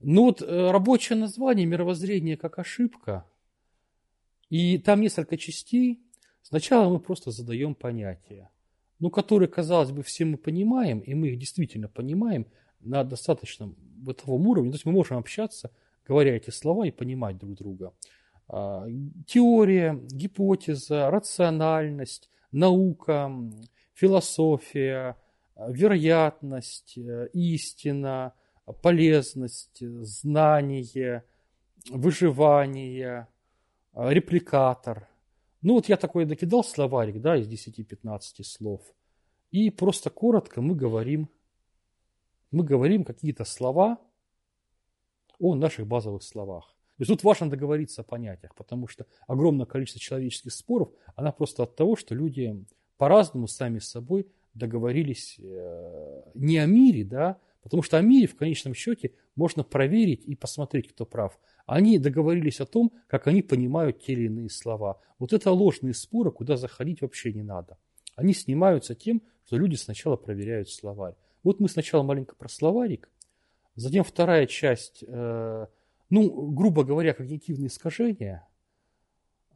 Ну вот э, рабочее название «Мировоззрение как ошибка». И там несколько частей. Сначала мы просто задаем понятия, ну, которые, казалось бы, все мы понимаем, и мы их действительно понимаем на достаточном бытовом уровне. То есть мы можем общаться, говоря эти слова и понимать друг друга. А, теория, гипотеза, рациональность, наука, философия, вероятность, э, истина – полезность, знание, выживание, репликатор. Ну вот я такой докидал словарик, да, из 10-15 слов. И просто коротко мы говорим, мы говорим какие-то слова о наших базовых словах. То есть тут важно договориться о понятиях, потому что огромное количество человеческих споров, она просто от того, что люди по-разному сами с собой договорились э, не о мире, да, Потому что о мире в конечном счете можно проверить и посмотреть, кто прав. Они договорились о том, как они понимают те или иные слова. Вот это ложные споры, куда заходить вообще не надо. Они снимаются тем, что люди сначала проверяют словарь. Вот мы сначала маленько про словарик, затем вторая часть, э, ну, грубо говоря, когнитивные искажения,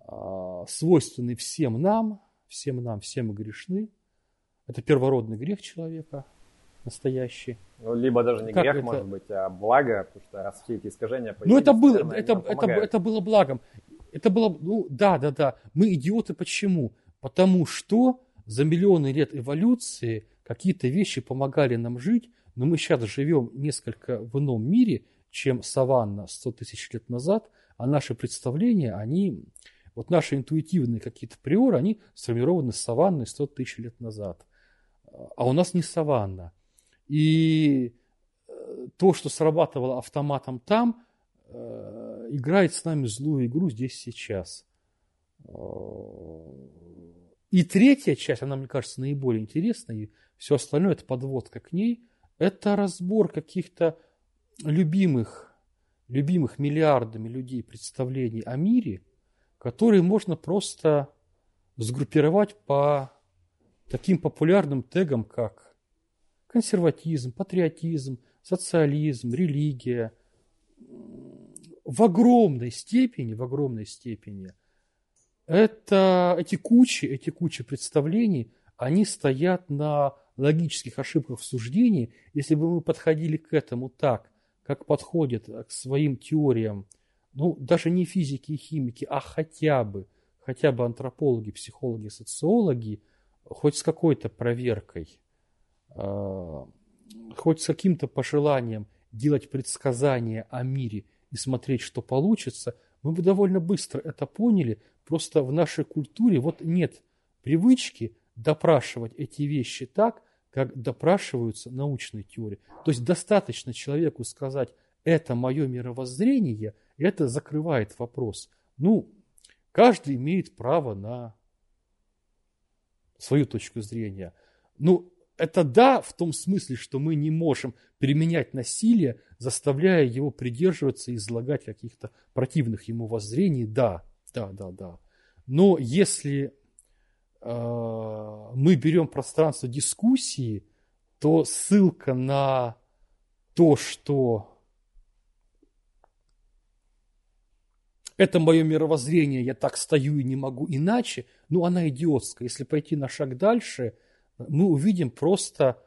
э, свойственны всем нам, всем нам, все мы грешны. Это первородный грех человека – настоящий. Ну, либо даже не как грех, это? может быть, а благо, потому что раз все эти искажения Ну, это было, это, это, это было благом. Это было, ну, да, да, да. Мы идиоты почему? Потому что за миллионы лет эволюции какие-то вещи помогали нам жить, но мы сейчас живем несколько в ином мире, чем саванна 100 тысяч лет назад, а наши представления, они, вот наши интуитивные какие-то приоры, они сформированы с саванной 100 тысяч лет назад. А у нас не саванна. И э, то, что срабатывало автоматом там, э, играет с нами злую игру здесь сейчас. Э, и третья часть, она, мне кажется, наиболее интересная, и все остальное это подводка к ней, это разбор каких-то любимых, любимых миллиардами людей представлений о мире, которые можно просто сгруппировать по таким популярным тегам, как консерватизм, патриотизм, социализм, религия. В огромной степени, в огромной степени это, эти кучи, эти кучи представлений, они стоят на логических ошибках в суждении. Если бы мы подходили к этому так, как подходят к своим теориям, ну, даже не физики и химики, а хотя бы, хотя бы антропологи, психологи, социологи, хоть с какой-то проверкой – Э, хоть с каким-то пожеланием делать предсказания о мире и смотреть, что получится, мы бы довольно быстро это поняли. Просто в нашей культуре вот нет привычки допрашивать эти вещи так, как допрашиваются научные теории. То есть достаточно человеку сказать, это мое мировоззрение, и это закрывает вопрос. Ну, каждый имеет право на свою точку зрения. Ну, это да, в том смысле, что мы не можем применять насилие, заставляя его придерживаться и излагать каких-то противных ему воззрений, да, да, да, да. Но если э, мы берем пространство дискуссии, то ссылка на то, что это мое мировоззрение, я так стою и не могу иначе, ну, она идиотская. Если пойти на шаг дальше – мы увидим просто,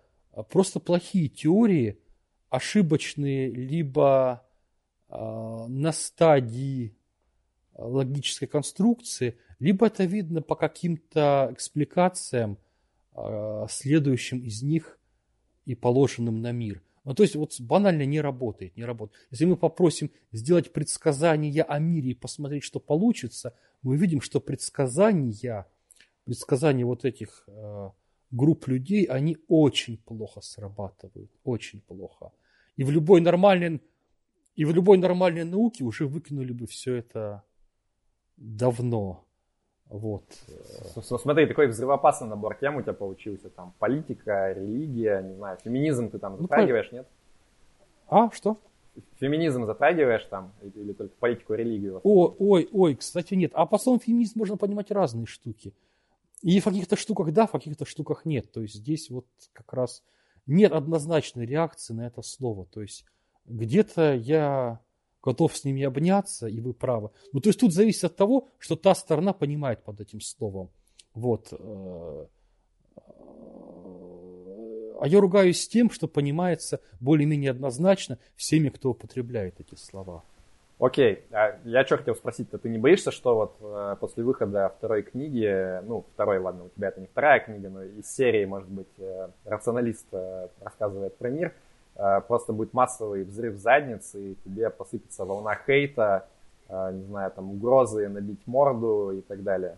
просто плохие теории, ошибочные, либо э, на стадии логической конструкции, либо это видно по каким-то экспликациям, э, следующим из них и положенным на мир. Ну, то есть вот банально не работает, не работает. Если мы попросим сделать предсказания о мире и посмотреть, что получится, мы видим, что предсказания, предсказания вот этих э, групп людей, они очень плохо срабатывают, очень плохо. И в любой нормальной, и в любой нормальной науке уже выкинули бы все это давно. Вот. Смотри, такой взрывоопасный набор тем у тебя получился. Там политика, религия, не знаю, феминизм ты там ну, затрагиваешь, нет? А, что? Феминизм затрагиваешь там или только политику религию? О, ой, ой, кстати, нет. А по словам феминизм можно понимать разные штуки. И в каких-то штуках да, в каких-то штуках нет. То есть здесь вот как раз нет однозначной реакции на это слово. То есть где-то я готов с ними обняться, и вы правы. Ну, то есть тут зависит от того, что та сторона понимает под этим словом. Вот. Э, а я ругаюсь тем, что понимается более-менее однозначно всеми, кто употребляет эти слова. Окей, а я что хотел спросить-то, ты не боишься, что вот э, после выхода второй книги, ну, второй, ладно, у тебя это не вторая книга, но из серии, может быть, э, рационалист рассказывает про мир, просто будет массовый взрыв задницы, и тебе посыпется волна хейта, э, не знаю, там угрозы набить морду и так далее.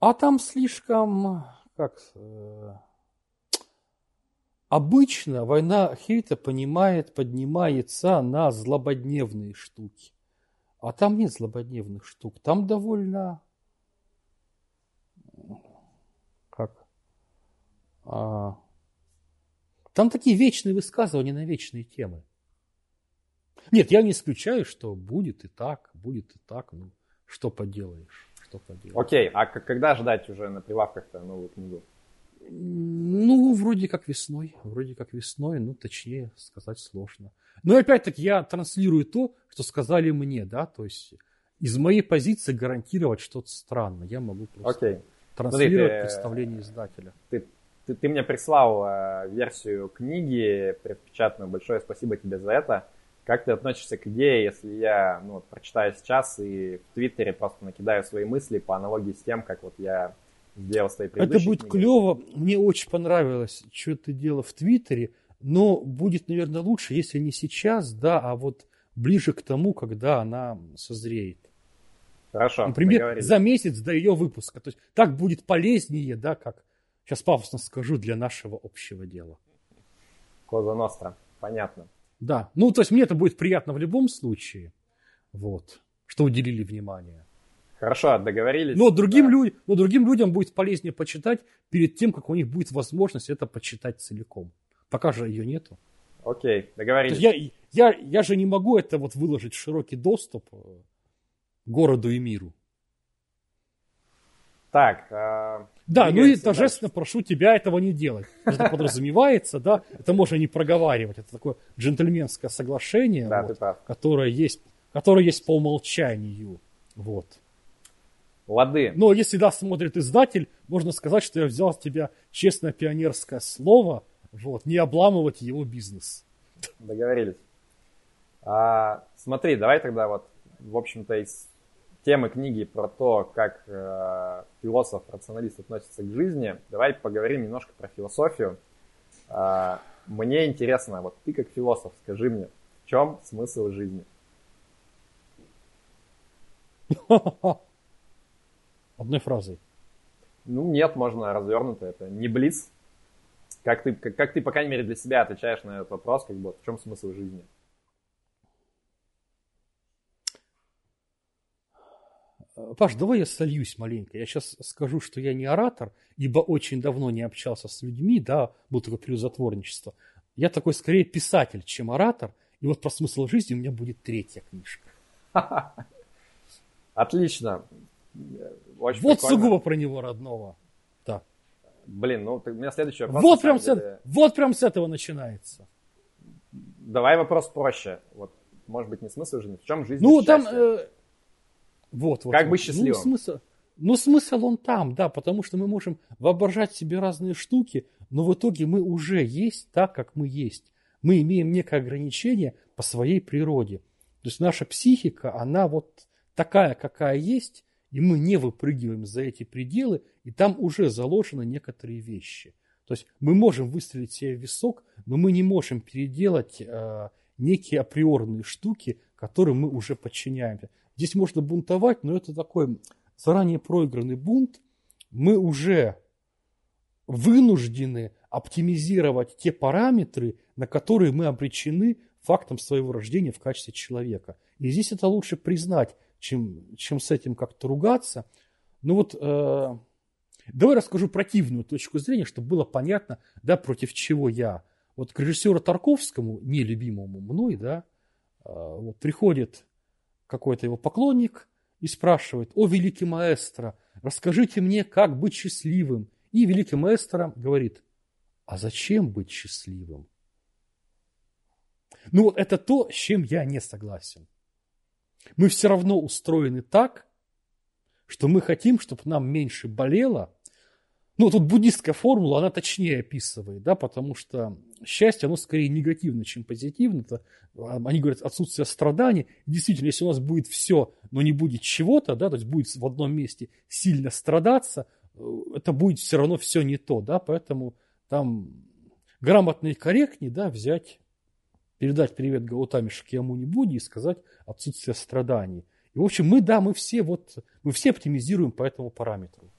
А там слишком, как, э, обычно война хейта понимает, поднимается на злободневные штуки. А там нет злободневных штук. Там довольно, как, а, там такие вечные высказывания на вечные темы. Нет, я не исключаю, что будет и так, будет и так. Ну, что поделаешь, что поделаешь. Окей, а когда ждать уже на прилавках-то новую книгу? Ну, вроде как весной, вроде как весной, ну, точнее сказать сложно. Но опять-таки я транслирую то, что сказали мне, да, то есть из моей позиции гарантировать что-то странное. Я могу просто okay. транслировать Смотри, ты, представление издателя. Ты ты, ты мне прислал э, версию книги предпечатанную. Большое спасибо тебе за это. Как ты относишься к идее, если я ну, вот, прочитаю сейчас и в Твиттере просто накидаю свои мысли по аналогии с тем, как вот я сделал с твоей предыдущей Это будет книги? клево. Мне очень понравилось, что ты делал в Твиттере. Но будет, наверное, лучше, если не сейчас, да, а вот ближе к тому, когда она созреет. Хорошо. Например, за месяц до ее выпуска. То есть так будет полезнее, да, как Сейчас пафосно скажу, для нашего общего дела. Коза Ностра, понятно. Да, ну то есть мне это будет приятно в любом случае, вот, что уделили внимание. Хорошо, договорились. Но другим, да. люд... но другим людям будет полезнее почитать перед тем, как у них будет возможность это почитать целиком. Пока же ее нету. Окей, договорились. Я, я, я же не могу это вот выложить в широкий доступ э, городу и миру. Так, э, да, ну и торжественно дальше. прошу тебя этого не делать. Это подразумевается, да, это можно не проговаривать. Это такое джентльменское соглашение, да, вот, которое, есть, которое есть по умолчанию. Вот. Лады. Но если да, смотрит издатель, можно сказать, что я взял с тебя честное пионерское слово, вот, не обламывать его бизнес. Договорились. А, смотри, давай тогда вот, в общем-то, из темы книги про то, как э, философ, рационалист относится к жизни, давай поговорим немножко про философию. Э, мне интересно, вот ты как философ, скажи мне, в чем смысл жизни? <laughs> Одной фразой. Ну, нет, можно развернуто. Это не близ. Как ты, как, как ты, по крайней мере, для себя отвечаешь на этот вопрос, как бы, в чем смысл жизни? Паш, давай я сольюсь маленько. Я сейчас скажу, что я не оратор, ибо очень давно не общался с людьми, да, был такое перезатворничество. Я такой скорее писатель, чем оратор. И вот про смысл жизни у меня будет третья книжка. <laughs> Отлично. Очень вот прикольно. сугубо про него родного. Да. Блин, ну у меня следующий вопрос. Вот прям, деле... с, вот прям с этого начинается. Давай вопрос проще. Вот, может быть, не смысл жизни. В чем жизнь? Ну, там, э, вот, вот. Как бы счастливым. Ну, смысл, ну, смысл он там, да, потому что мы можем воображать себе разные штуки, но в итоге мы уже есть так, как мы есть. Мы имеем некое ограничение по своей природе. То есть наша психика, она вот такая, какая есть, и мы не выпрыгиваем за эти пределы, и там уже заложены некоторые вещи. То есть мы можем выстрелить себе в висок, но мы не можем переделать э, некие априорные штуки, которым мы уже подчиняемся. Здесь можно бунтовать, но это такой заранее проигранный бунт. Мы уже вынуждены оптимизировать те параметры, на которые мы обречены фактом своего рождения в качестве человека. И здесь это лучше признать, чем, чем с этим как-то ругаться. Ну вот, э, давай расскажу противную точку зрения, чтобы было понятно, да, против чего я. Вот к режиссеру Тарковскому, нелюбимому мной, да, э, вот приходит какой-то его поклонник и спрашивает, о, великий маэстро, расскажите мне, как быть счастливым. И великий маэстро говорит, а зачем быть счастливым? Ну вот это то, с чем я не согласен. Мы все равно устроены так, что мы хотим, чтобы нам меньше болело. Ну, тут буддистская формула, она точнее описывает, да, потому что счастье, оно скорее негативно, чем позитивно. Это, а, они говорят, отсутствие страданий. Действительно, если у нас будет все, но не будет чего-то, да, то есть будет в одном месте сильно страдаться, э, это будет все равно все не то, да, поэтому там грамотно и корректнее, да, взять передать привет Гаутаме Шакьямуни Будди и сказать отсутствие страданий. И, в общем, мы, да, мы все вот, мы все оптимизируем по этому параметру.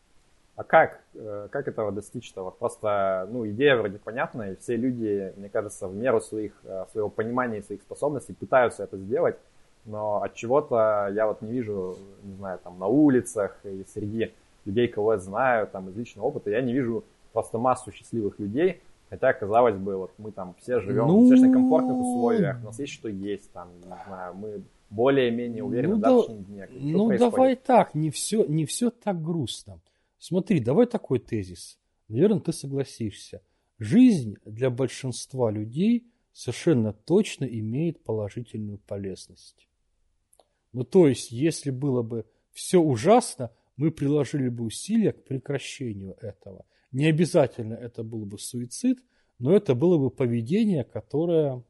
А как, э, как этого достичь-то? Вот просто, ну, идея вроде понятная, и все люди, мне кажется, в меру своих, э, своего понимания и своих способностей пытаются это сделать, но от чего-то я вот не вижу, не знаю, там, на улицах и среди людей, кого я знаю, там, из личного опыта, я не вижу просто массу счастливых людей, Хотя, казалось бы, вот мы там все живем ну... в достаточно комфортных условиях, у нас есть что есть, там, не знаю, мы более-менее уверены ну, в завтрашнем дне. Что ну, происходит? давай так, не все, не все так грустно. Смотри, давай такой тезис. Наверное, ты согласишься. Жизнь для большинства людей совершенно точно имеет положительную полезность. Ну, то есть, если было бы все ужасно, мы приложили бы усилия к прекращению этого. Не обязательно это был бы суицид, но это было бы поведение, которое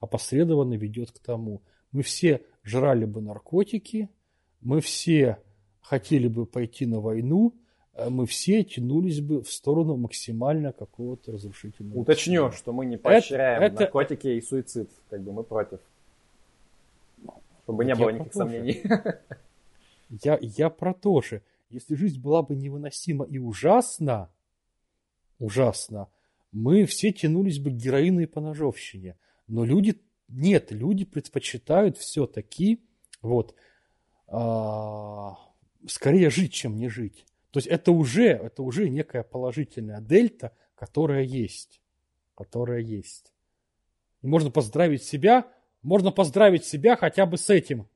опосредованно ведет к тому. Мы все жрали бы наркотики, мы все хотели бы пойти на войну, мы все тянулись бы в сторону максимально какого-то разрушительного. Уточню, что мы не поощряем это, наркотики и суицид, как бы мы против. Чтобы не было никаких сомнений. <laughs> Я, я про то же. Если жизнь была бы невыносима и ужасна, ужасно, мы все тянулись бы к героину и поножовщине. Но люди, нет, люди предпочитают все-таки вот, а, скорее жить, чем не жить. То есть это уже, это уже некая положительная дельта, которая есть. Которая есть. И можно поздравить себя, можно поздравить себя хотя бы с этим.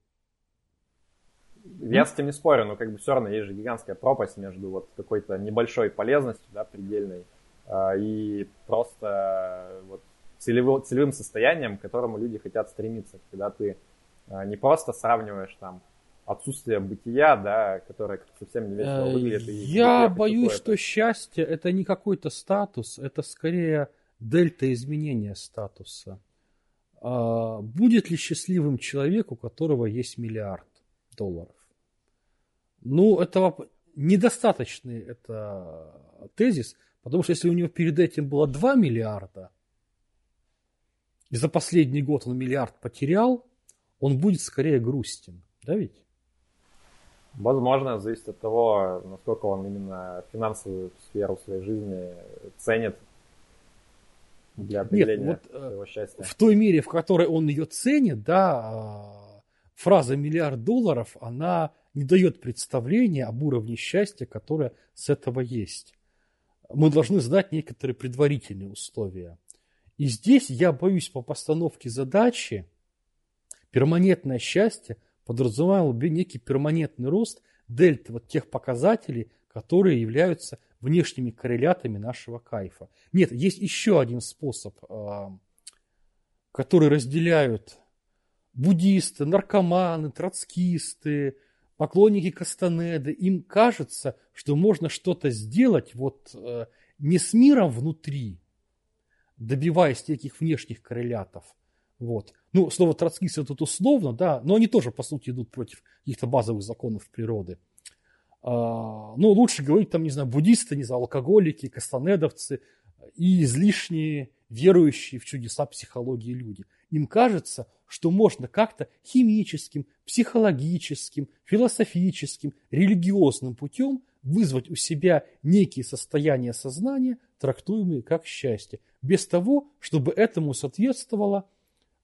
Я с этим не спорю, но как бы все равно есть же гигантская пропасть между вот какой-то небольшой полезностью, да, предельной, а, и просто вот целевым, состоянием, к которому люди хотят стремиться, когда ты а, не просто сравниваешь там отсутствие бытия, да, которое совсем не весело э, выглядит. Я боюсь, что счастье это не какой-то статус, это скорее дельта изменения статуса. А будет ли счастливым человек, у которого есть миллиард долларов? Ну, этого недостаточный это тезис, потому что если у него перед этим было 2 миллиарда, и за последний год он миллиард потерял, он будет скорее грустен. Да ведь? Возможно, зависит от того, насколько он именно финансовую сферу своей жизни ценит для определения Нет, вот, своего счастья. В той мере, в которой он ее ценит, да, а, фраза «миллиард долларов», она не дает представления об уровне счастья, которое с этого есть. Мы должны знать некоторые предварительные условия. И здесь я боюсь по постановке задачи перманентное счастье подразумевало бы некий перманентный рост дельты вот тех показателей, которые являются внешними коррелятами нашего кайфа. Нет, есть еще один способ, а, который разделяют буддисты, наркоманы, троцкисты, поклонники Кастанеды, им кажется, что можно что-то сделать вот э, не с миром внутри, добиваясь таких внешних коррелятов. Вот. Ну, слово троцкисты тут условно, да, но они тоже, по сути, идут против каких-то базовых законов природы. А, ну, лучше говорить там, не знаю, буддисты, не знаю, алкоголики, кастанедовцы и излишние верующие в чудеса психологии люди. Им кажется, что можно как-то химическим, психологическим, философическим, религиозным путем вызвать у себя некие состояния сознания, трактуемые как счастье, без того, чтобы этому соответствовало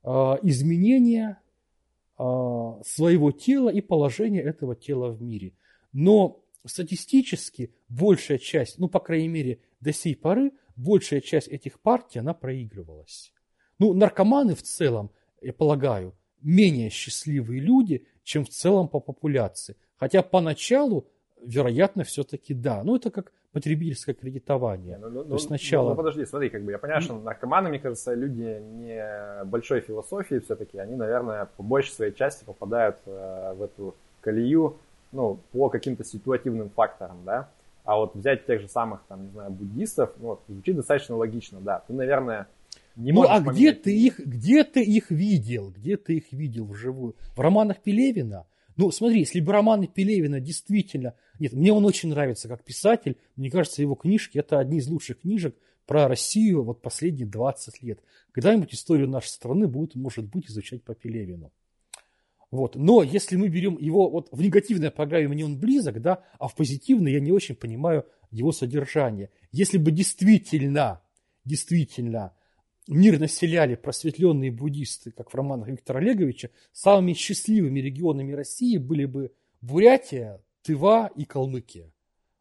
э, изменение э, своего тела и положение этого тела в мире. Но статистически большая часть, ну, по крайней мере, до сей поры, большая часть этих партий, она проигрывалась. Ну, наркоманы в целом, я полагаю, менее счастливые люди, чем в целом по популяции. Хотя поначалу, вероятно, все-таки да. Ну, это как потребительское кредитование. Ну, ну, То есть сначала... ну, ну, подожди, смотри, как бы я понимаю, что наркоманы, мне кажется, люди не большой философии все-таки. Они, наверное, по большей своей части попадают э, в эту колею, ну, по каким-то ситуативным факторам, да. А вот взять тех же самых, там, не знаю, буддистов, ну, вот, звучит достаточно логично, да. Ты, наверное, не ну, а где ты, их, где ты их видел? Где ты их видел вживую? В романах Пелевина? Ну, смотри, если бы романы Пелевина действительно... Нет, мне он очень нравится как писатель. Мне кажется, его книжки – это одни из лучших книжек про Россию вот последние 20 лет. Когда-нибудь историю нашей страны будут, может быть, изучать по Пелевину. Вот. Но если мы берем его, вот в негативной программе мне он близок, да, а в позитивной я не очень понимаю его содержание. Если бы действительно, действительно мир населяли просветленные буддисты, как в романах Виктора Олеговича, самыми счастливыми регионами России были бы Бурятия, Тыва и Калмыкия.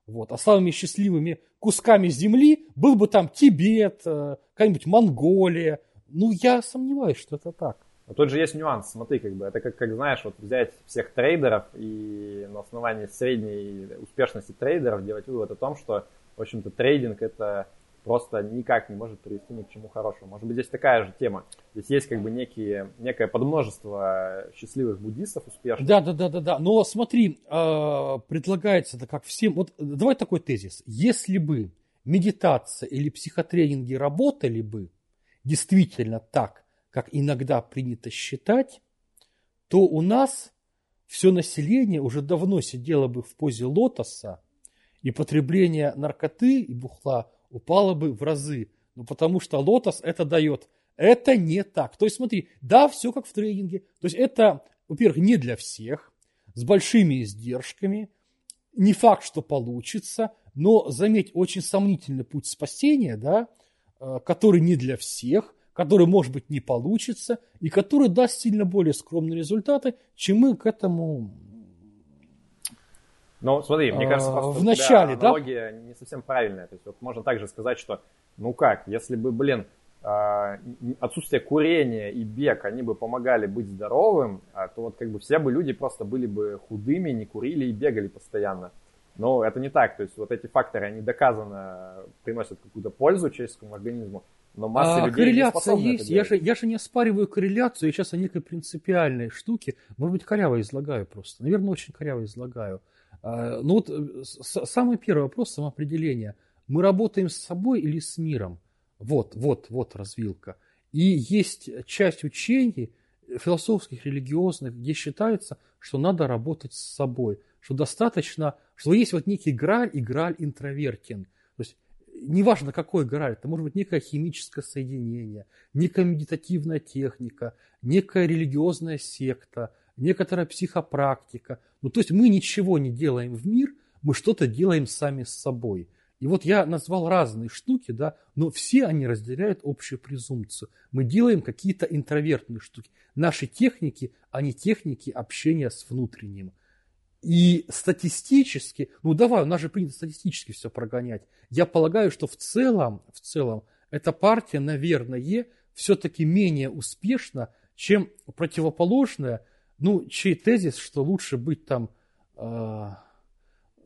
Вот. А самыми счастливыми кусками земли был бы там Тибет, э, какая-нибудь Монголия. Ну, я сомневаюсь, что это так. Но тут же есть нюанс, смотри, как бы, это как, как знаешь, вот взять всех трейдеров и на основании средней успешности трейдеров делать вывод о том, что, в общем-то, трейдинг это просто никак не может привести ни к чему хорошему. Может быть, здесь такая же тема. Здесь есть как бы некие, некое подмножество счастливых буддистов успешных. Да, да, да, да, да. Но смотри, э, предлагается это как всем. Вот давай такой тезис. Если бы медитация или психотренинги работали бы действительно так, как иногда принято считать, то у нас все население уже давно сидело бы в позе лотоса, и потребление наркоты и бухла упало бы в разы. Ну, потому что лотос это дает. Это не так. То есть, смотри, да, все как в трейдинге. То есть, это, во-первых, не для всех, с большими издержками. Не факт, что получится, но, заметь, очень сомнительный путь спасения, да, э, который не для всех который, может быть, не получится, и который даст сильно более скромные результаты, чем мы к этому ну, смотри, мне кажется, а, в начале, да? не совсем правильная. То есть вот можно также сказать, что, ну как, если бы, блин, а, отсутствие курения и бег, они бы помогали быть здоровым, а, то вот как бы все бы люди просто были бы худыми, не курили и бегали постоянно. Но это не так. То есть вот эти факторы, они доказанно приносят какую-то пользу человеческому организму. Но масса а, людей корреляция не есть. Я же, я же не оспариваю корреляцию, я сейчас о некой принципиальной штуке. Может быть, коряво излагаю просто. Наверное, очень коряво излагаю. А, ну вот э, самый первый вопрос самоопределения. Мы работаем с собой или с миром? Вот, вот, вот развилка. И есть часть учений, философских, религиозных, где считается, что надо работать с собой, что достаточно, что есть вот некий граль и граль интровертен неважно какой граль, это может быть некое химическое соединение, некая медитативная техника, некая религиозная секта, некоторая психопрактика. Ну, то есть мы ничего не делаем в мир, мы что-то делаем сами с собой. И вот я назвал разные штуки, да, но все они разделяют общую презумпцию. Мы делаем какие-то интровертные штуки. Наши техники, они техники общения с внутренним. И статистически, ну давай, у нас же принято статистически все прогонять. Я полагаю, что в целом, в целом, эта партия, наверное, все-таки менее успешна, чем противоположная, ну, чей тезис, что лучше быть там э,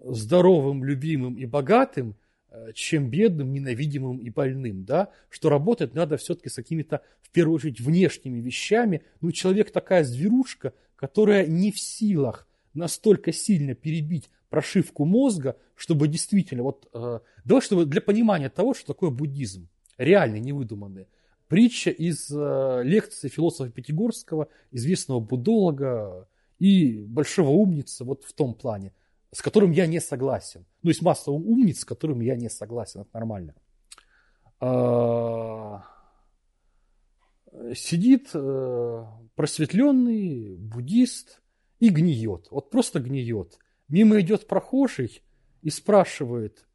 здоровым, любимым и богатым, э, чем бедным, ненавидимым и больным, да, что работать надо все-таки с какими-то, в первую очередь, внешними вещами. Ну, человек такая зверушка, которая не в силах настолько сильно перебить прошивку мозга, чтобы действительно, вот, э, давай, чтобы для понимания того, что такое буддизм, реальный, невыдуманный. Притча из э, лекции философа Пятигорского, известного буддолога и большого умница вот в том плане, с которым я не согласен. Ну, есть масса умниц, с которыми я не согласен, это нормально. Э, сидит э, просветленный буддист, и гниет. Вот просто гниет. Мимо идет прохожий и спрашивает,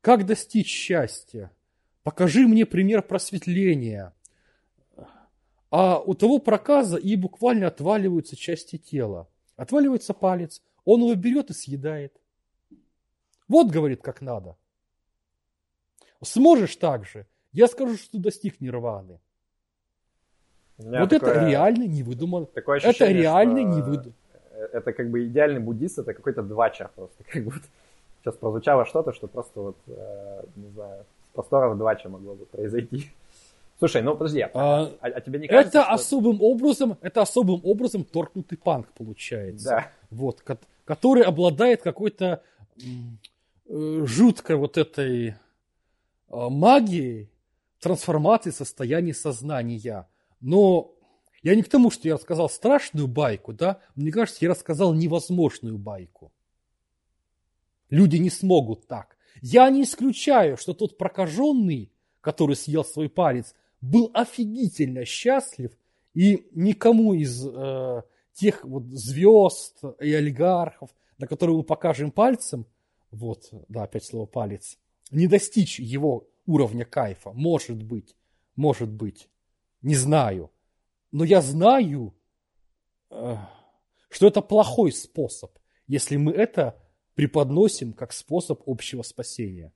как достичь счастья? Покажи мне пример просветления. А у того проказа и буквально отваливаются части тела. Отваливается палец, он его берет и съедает. Вот, говорит, как надо. Сможешь так же, я скажу, что ты достиг нирваны. Вот такое, это реально не выдумано. Такое ощущение, это реально не выдумано. Это как бы идеальный буддист, это какой-то двачер просто. <laughs> Как будто сейчас прозвучало что-то, что просто вот, э, не знаю, с просторов двача могло бы произойти. <laughs> Слушай, ну подожди, а, а, а тебе не кажется, Это что... особым образом, это особым образом торкнутый панк получается. Да. Вот, который обладает какой-то э, жуткой вот этой э, магией трансформации состояния сознания. Но я не к тому, что я рассказал страшную байку, да, мне кажется, я рассказал невозможную байку. Люди не смогут так. Я не исключаю, что тот прокаженный, который съел свой палец, был офигительно счастлив, и никому из э, тех вот звезд и олигархов, на которые мы покажем пальцем, вот, да, опять слово палец, не достичь его уровня кайфа. Может быть, может быть, не знаю. Но я знаю, э, что это плохой способ, если мы это преподносим как способ общего спасения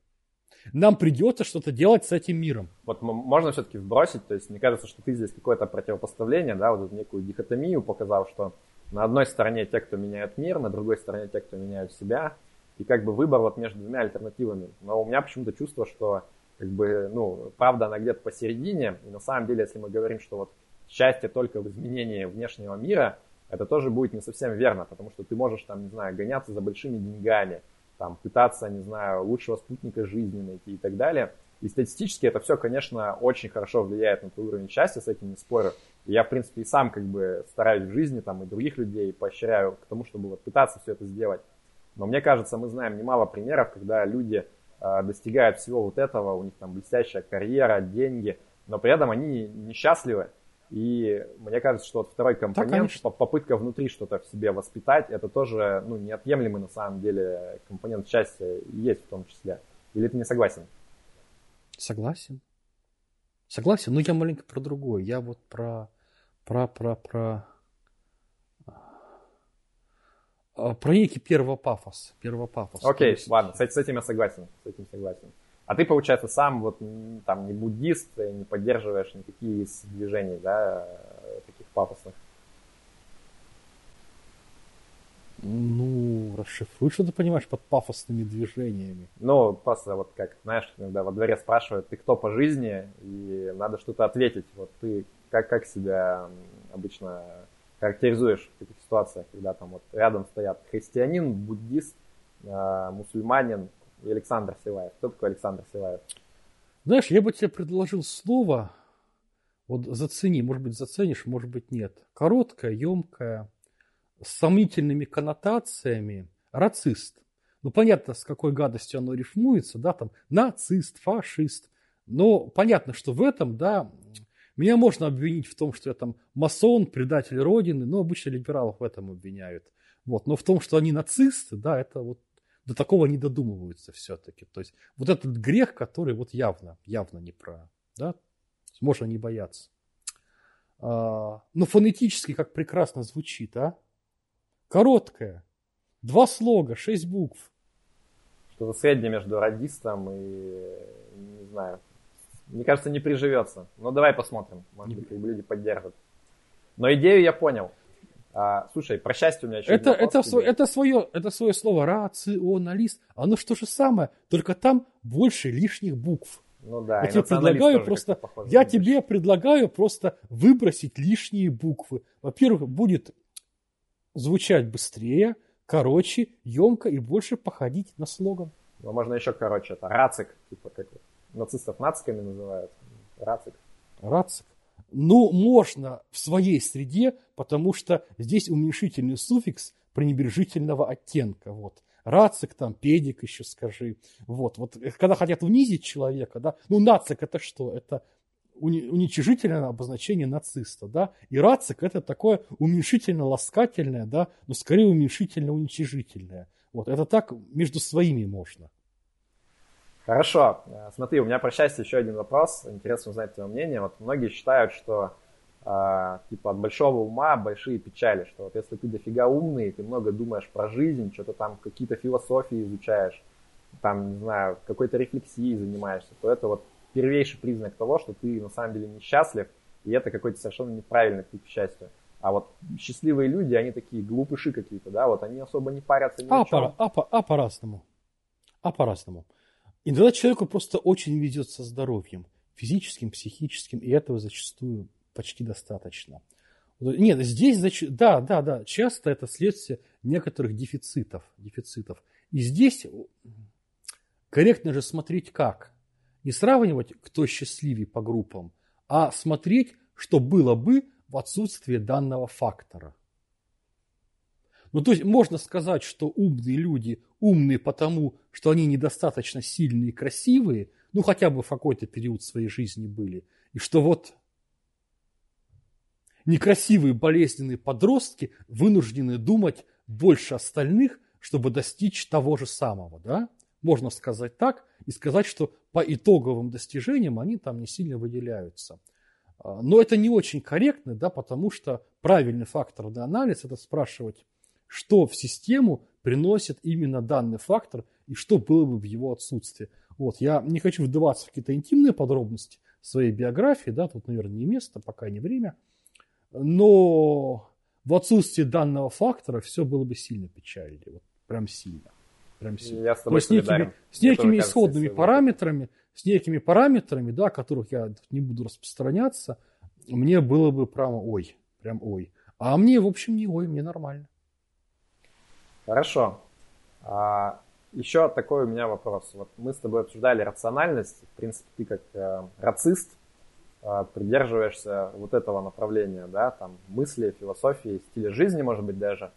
нам придется что-то делать с этим миром. Вот можно все-таки вбросить, то есть мне кажется, что ты здесь какое-то противопоставление, да, вот эту некую дихотомию показал, что на одной стороне те, кто меняют мир, на другой стороне те, кто меняют себя, и как бы выбор вот между двумя альтернативами. Но у меня почему-то чувство, что как бы, ну, правда, она где-то посередине, и на самом деле, если мы говорим, что вот счастье только в изменении внешнего мира, это тоже будет не совсем верно, потому что ты можешь там, не знаю, гоняться за большими деньгами, там, пытаться, не знаю, лучшего спутника жизни найти и так далее. И статистически это все, конечно, очень хорошо влияет на твой уровень счастья, с этим не спорю. И я, в принципе, и сам как бы стараюсь в жизни, там, и других людей поощряю к тому, чтобы вот пытаться все это сделать. Но мне кажется, мы знаем немало примеров, когда люди э, достигают всего вот этого, у них там блестящая карьера, деньги, но при этом они несчастливы, и мне кажется, что вот второй компонент, да, попытка внутри что-то в себе воспитать, это тоже ну, неотъемлемый на самом деле компонент счастья есть в том числе. Или ты не согласен? Согласен. Согласен, но я маленько про другое. Я вот про, про, про, про, а, про некий первопафос. Первопафос. Окей, okay, ладно, с, с этим я согласен. С этим согласен. А ты, получается, сам вот там не буддист, не поддерживаешь никакие из движений, да, таких пафосных. Ну, расшифруй, что ты понимаешь под пафосными движениями. Ну, просто вот как, знаешь, когда во дворе спрашивают, ты кто по жизни, и надо что-то ответить. Вот ты как, как себя обычно характеризуешь в таких ситуациях, когда там вот рядом стоят христианин, буддист, э, мусульманин, и Александр Силаев. Кто такой Александр Силаев? Знаешь, я бы тебе предложил слово, вот зацени, может быть заценишь, может быть нет. Короткое, емкое, с сомнительными коннотациями, рацист. Ну, понятно, с какой гадостью оно рифмуется, да, там, нацист, фашист. Но понятно, что в этом, да, меня можно обвинить в том, что я там масон, предатель Родины, но обычно либералов в этом обвиняют. Вот. Но в том, что они нацисты, да, это вот до такого не додумываются все-таки. То есть вот этот грех, который вот явно, явно не про, да, можно не бояться. А, но фонетически как прекрасно звучит, а? Короткое, два слога, шесть букв. Что-то среднее между радистом и, не знаю, мне кажется, не приживется. Но давай посмотрим, может быть, люди поддержат. Но идею я понял. А, слушай, про счастье у меня еще это, это, сво, это, свое, это свое слово рационалист. Оно что же самое, только там больше лишних букв. Ну да, я тебе предлагаю просто, я тебе предлагаю просто выбросить лишние буквы. Во-первых, будет звучать быстрее, короче, емко и больше походить на слоган. Ну, можно еще короче, это рацик, типа как нацистов нациками называют. Рацик. Рацик. Ну, можно в своей среде, потому что здесь уменьшительный суффикс пренебрежительного оттенка. Вот. Рацик там, педик еще скажи. Вот, вот, когда хотят унизить человека, да, ну, нацик это что? Это уничижительное обозначение нациста, да, и рацик это такое уменьшительно-ласкательное, да, но скорее уменьшительно-уничижительное. Вот, это так между своими можно. Хорошо. Э, смотри, у меня про счастье еще один вопрос. Интересно узнать твое мнение. Вот многие считают, что э, типа от большого ума большие печали, что вот если ты дофига умный, ты много думаешь про жизнь, что-то там какие-то философии изучаешь, там, не знаю, какой-то рефлексией занимаешься, то это вот первейший признак того, что ты на самом деле несчастлив, и это какой-то совершенно неправильный путь к счастью. А вот счастливые люди, они такие глупыши какие-то, да, вот они особо не парятся ни а, о чем. А, по, а по-разному. А по-разному. Иногда человеку просто очень везет со здоровьем, физическим, психическим, и этого зачастую почти достаточно. Нет, здесь, да, да, да, часто это следствие некоторых дефицитов, дефицитов. И здесь корректно же смотреть как. Не сравнивать, кто счастливее по группам, а смотреть, что было бы в отсутствии данного фактора. Ну, то есть можно сказать, что умные люди умные потому, что они недостаточно сильные и красивые, ну, хотя бы в какой-то период своей жизни были, и что вот некрасивые болезненные подростки вынуждены думать больше остальных, чтобы достичь того же самого, да? Можно сказать так и сказать, что по итоговым достижениям они там не сильно выделяются. А, но это не очень корректно, да, потому что правильный факторный анализ – это спрашивать, что в систему приносит именно данный фактор и что было бы в его отсутствии. Вот, я не хочу вдаваться в какие-то интимные подробности своей биографии, да, тут, наверное, не место, пока не время, но в отсутствии данного фактора все было бы сильно печально, вот прям сильно. Прям сильно. Я с, тобой с некими, с некими исходными параметрами, с некими параметрами, да, которых я не буду распространяться, мне было бы прямо ой, прям ой. А мне, в общем, не ой, мне нормально. Хорошо. А, еще такой у меня вопрос. Вот мы с тобой обсуждали рациональность. В принципе, ты как э, рацист э, придерживаешься вот этого направления, да, там мысли, философии, стиля жизни, может быть, даже.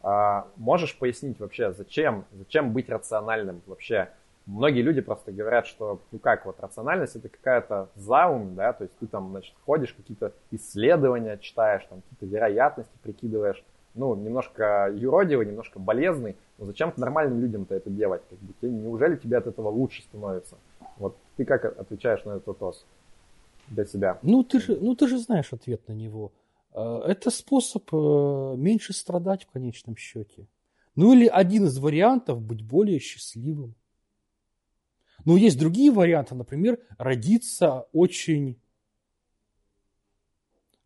А, можешь пояснить вообще, зачем, зачем быть рациональным вообще? многие люди просто говорят, что, ну как, вот рациональность это какая-то заум, да, то есть ты там, значит, ходишь, какие-то исследования читаешь, там какие-то вероятности прикидываешь, ну, немножко юродивый, немножко болезный, но зачем нормальным людям-то это делать? Как бы, неужели тебе от этого лучше становится? Вот ты как отвечаешь на этот вопрос для себя? Ну, ты же, ну, ты же знаешь ответ на него. А, это способ э, меньше страдать в конечном счете. Ну или один из вариантов быть более счастливым. Но есть другие варианты, например, родиться очень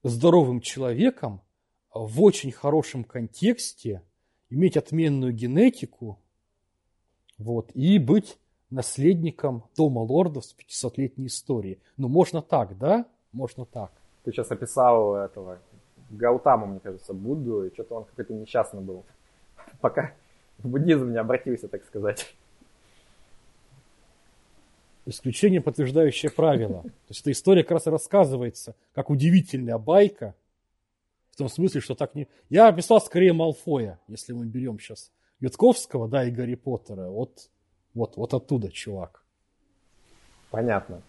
здоровым человеком в очень хорошем контексте, иметь отменную генетику вот, и быть наследником Дома лордов с 500-летней историей. Ну, можно так, да? Можно так. Ты сейчас описал этого Гаутаму, мне кажется, Будду, и что-то он какой-то несчастный был. Пока в буддизм не обратился, так сказать. Исключение, подтверждающее правило. То есть эта история как раз и рассказывается, как удивительная байка, в том смысле, что так не... Я описал скорее Малфоя, если мы берем сейчас Ютковского, да, и Гарри Поттера. Вот, вот, вот оттуда, чувак. Понятно.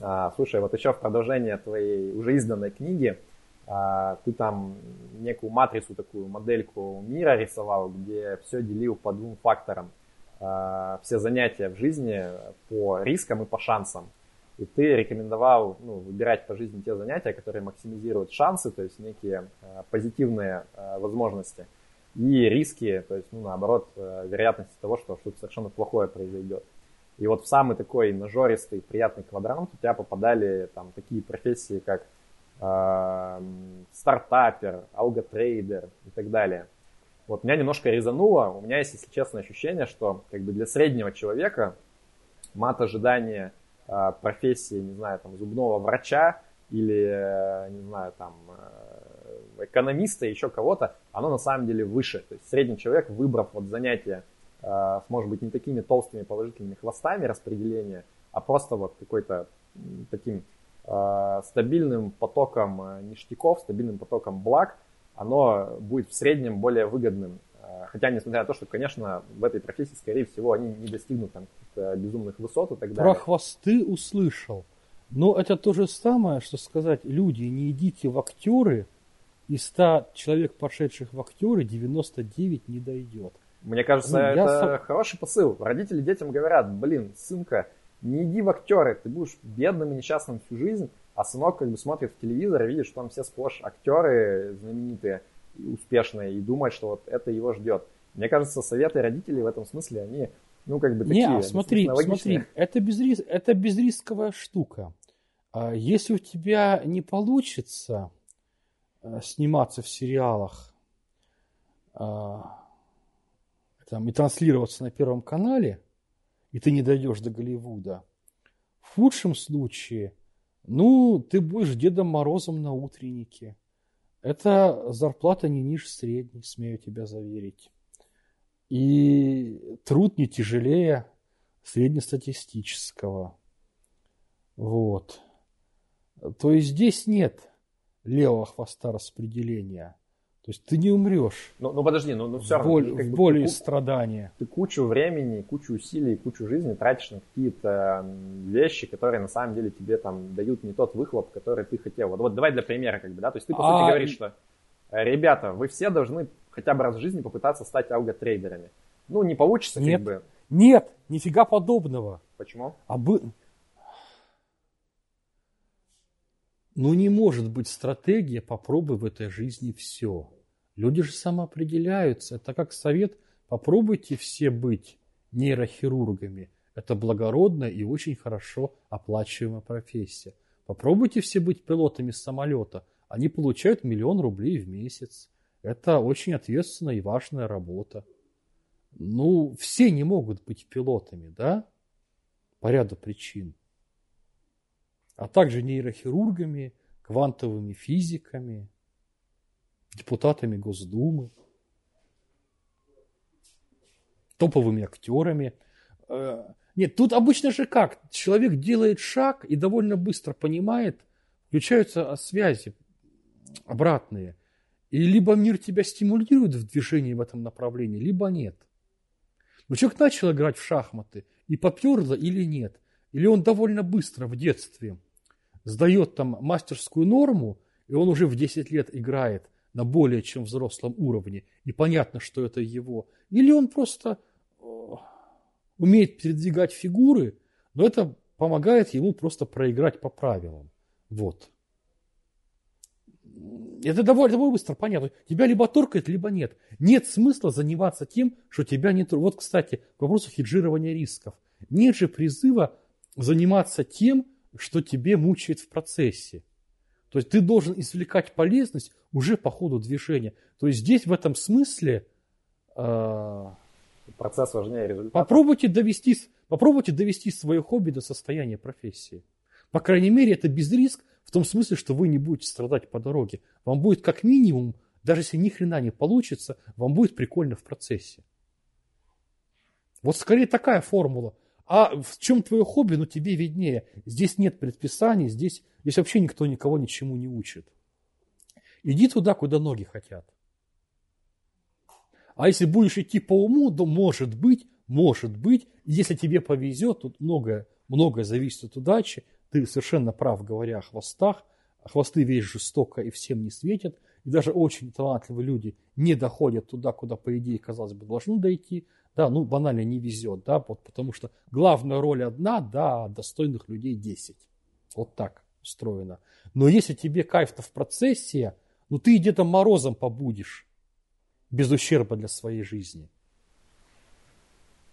А, слушай, вот еще в продолжение твоей уже изданной книги, а, ты там некую матрицу, такую модельку мира рисовал, где все делил по двум факторам – Э, все занятия в жизни по рискам и по шансам. И ты рекомендовал ну, выбирать по жизни те занятия, которые максимизируют шансы, то есть некие э, позитивные э, возможности, и риски, то есть, ну, наоборот, э, вероятности того, что что-то совершенно плохое произойдет. И вот в самый такой нажористый, приятный квадрант у тебя попадали там такие профессии, как э, стартапер, алготрейдер и так далее. Вот меня немножко резануло. У меня есть, если честно, ощущение, что как бы для среднего человека мат ожидания профессии, не знаю, там, зубного врача или, э, не знаю, там, э, экономиста, еще кого-то, оно на самом деле выше. То есть средний человек, выбрав вот занятие э, с, может быть, не такими толстыми положительными хвостами распределения, а просто вот какой-то таким э, стабильным потоком э, ништяков, стабильным потоком благ, оно будет в среднем более выгодным. Э, хотя, несмотря на то, что, конечно, в этой профессии, скорее всего, они не достигнут там каких-то безумных высот и так далее. Про хвосты услышал. Но это то же самое, что сказать, люди, не идите в актеры, и 100 человек, пошедших в актеры, 99 не дойдет. Мне кажется, ну, это сам... хороший посыл. Родители детям говорят, блин, сынка, не иди в актеры, ты будешь бедным и несчастным всю жизнь, а сынок как бы смотрит в телевизор и видит, что там все сплошь актеры знаменитые и успешные, и думает, что вот это его ждет. Мне кажется, советы родителей в этом смысле, они, ну, как бы такие. Не, смотри, смотри, это, безрис... это безрисковая штука. А если у тебя не получится э, сниматься в сериалах а, там, и транслироваться на Первом канале, и ты не дойдешь до Голливуда, в худшем случае, ну, ты будешь Дедом Морозом на утреннике. Это зарплата не ниже средней, смею тебя заверить. И труд не тяжелее среднестатистического. Вот. То есть здесь нет левого хвоста распределения. То есть ты не умрешь. Ну, ну подожди, ну, ну все равно. Боль, как бы, боли и страдания. Ты кучу времени, кучу усилий, кучу жизни тратишь на какие-то вещи, которые на самом деле тебе там дают не тот выхлоп, который ты хотел. Вот, вот давай для примера, как бы, да, то есть ты по а... сути говоришь, что ребята, вы все должны хотя бы раз в жизни попытаться стать алготрейдерами. Ну, не получится, Нет. как бы. Нет, нифига подобного. Почему? А бы... Ну не может быть стратегия «попробуй в этой жизни все». Люди же самоопределяются. Это как совет «попробуйте все быть нейрохирургами». Это благородная и очень хорошо оплачиваемая профессия. Попробуйте все быть пилотами самолета. Они получают миллион рублей в месяц. Это очень ответственная и важная работа. Ну, все не могут быть пилотами, да? По ряду причин а также нейрохирургами, квантовыми физиками, депутатами Госдумы, топовыми актерами. Э, нет, тут обычно же как? Человек делает шаг и довольно быстро понимает, включаются связи обратные. И либо мир тебя стимулирует в движении в этом направлении, либо нет. Но человек начал играть в шахматы, и поперло или нет. Или он довольно быстро в детстве сдает там мастерскую норму, и он уже в 10 лет играет на более чем взрослом уровне, и понятно, что это его. Или он просто э, умеет передвигать фигуры, но это помогает ему просто проиграть по правилам. Вот. Это довольно, довольно быстро понятно. Тебя либо торкает, либо нет. Нет смысла заниматься тем, что тебя не торкает. Вот, кстати, к вопросу хеджирования рисков. Нет же призыва заниматься тем, что тебе мучает в процессе. То есть ты должен извлекать полезность уже по ходу движения. То есть здесь в этом смысле... Э, Процесс важнее результата. Попробуйте довести, попробуйте довести свое хобби до состояния профессии. По крайней мере, это без риск в том смысле, что вы не будете страдать по дороге. Вам будет как минимум, даже если ни хрена не получится, вам будет прикольно в процессе. Вот скорее такая формула. А в чем твое хобби, ну тебе виднее. Здесь нет предписаний, здесь, здесь вообще никто никого ничему не учит. Иди туда, куда ноги хотят. А если будешь идти по уму, то может быть, может быть, если тебе повезет, тут многое, многое зависит от удачи, ты совершенно прав, говоря о хвостах, хвосты весь жестоко и всем не светят, и даже очень талантливые люди не доходят туда, куда, по идее, казалось бы, должны дойти, да, ну, банально не везет, да, вот потому что главная роль одна, да, а достойных людей 10. Вот так устроено. Но если тебе кайф-то в процессе, ну, ты где-то морозом побудешь, без ущерба для своей жизни.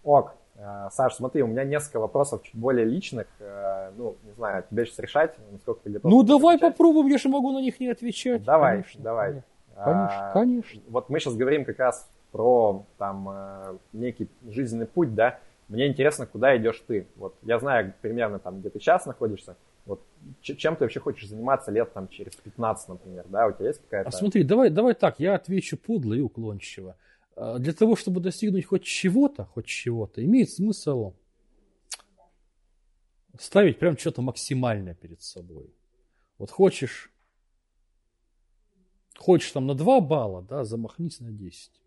Ок. Э, Саш, смотри, у меня несколько вопросов чуть более личных. Э, ну, не знаю, тебе сейчас решать, насколько ты готов. Ну, давай отвечать. попробуем, я же могу на них не отвечать. Давай, конечно, давай. Конечно, конечно. Вот мы сейчас говорим как раз про там э, некий жизненный путь, да, мне интересно, куда идешь ты. Вот я знаю примерно там, где ты сейчас находишься. Вот чем ты вообще хочешь заниматься лет там через 15, например, да? У тебя есть какая-то... А смотри, давай, давай так, я отвечу подло и уклончиво. А, для того, чтобы достигнуть хоть чего-то, хоть чего-то, имеет смысл ставить прям что-то максимальное перед собой. Вот хочешь, хочешь там на 2 балла, да, замахнись на 10.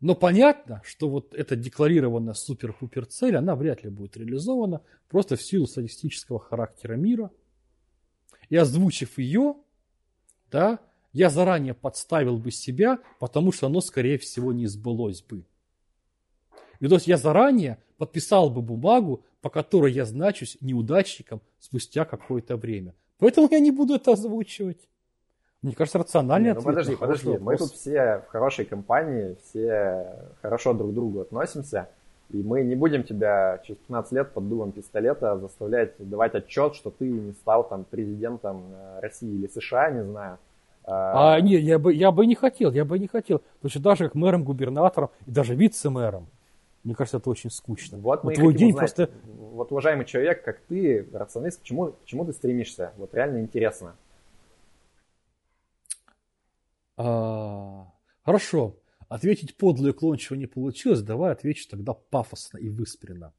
Но понятно, что вот эта декларированная супер-пупер цель, она вряд ли будет реализована просто в силу статистического характера мира. И озвучив ее, да, я заранее подставил бы себя, потому что оно, скорее всего, не сбылось бы. И то есть я заранее подписал бы бумагу, по которой я значусь неудачником спустя какое-то время. Поэтому я не буду это озвучивать. Мне кажется, рациональный ну, подожди, подожди. Мы тут все в хорошей компании, все хорошо друг к другу относимся. И мы не будем тебя через 15 лет под дулом пистолета заставлять давать отчет, что ты не стал там президентом э, России или США, не знаю. А, а нет, я бы, я бы не хотел, я бы не хотел. Потому что даже как мэром, губернатором и даже вице-мэром, мне кажется, это очень скучно. Вот, вот твой день узнать, просто... Вот, уважаемый человек, как ты, рационалист, к чему, к чему ты стремишься? Вот реально интересно. А, хорошо. Ответить подло и уклончиво не получилось, давай отвечу тогда пафосно и выспренно.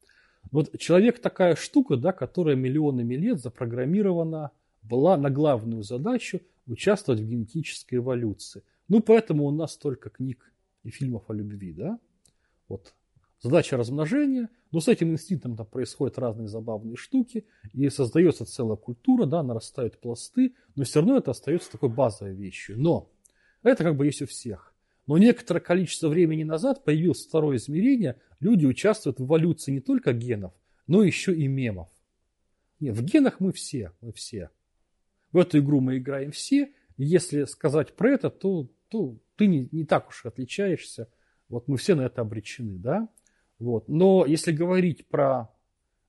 Вот человек такая штука, да, которая миллионами лет запрограммирована была на главную задачу участвовать в генетической эволюции. Ну, поэтому у нас столько книг и фильмов о любви, да? Вот задача размножения, но с этим инстинктом там происходят разные забавные штуки, и создается целая культура, да, нарастают пласты, но все равно это остается такой базовой вещью. Но это как бы есть у всех. Но некоторое количество времени назад появилось второе измерение. Люди участвуют в эволюции не только генов, но еще и мемов. Нет, в генах мы все, мы все. В эту игру мы играем все. И если сказать про это, то, то ты не, не так уж отличаешься. Вот мы все на это обречены, да? Вот. Но если говорить про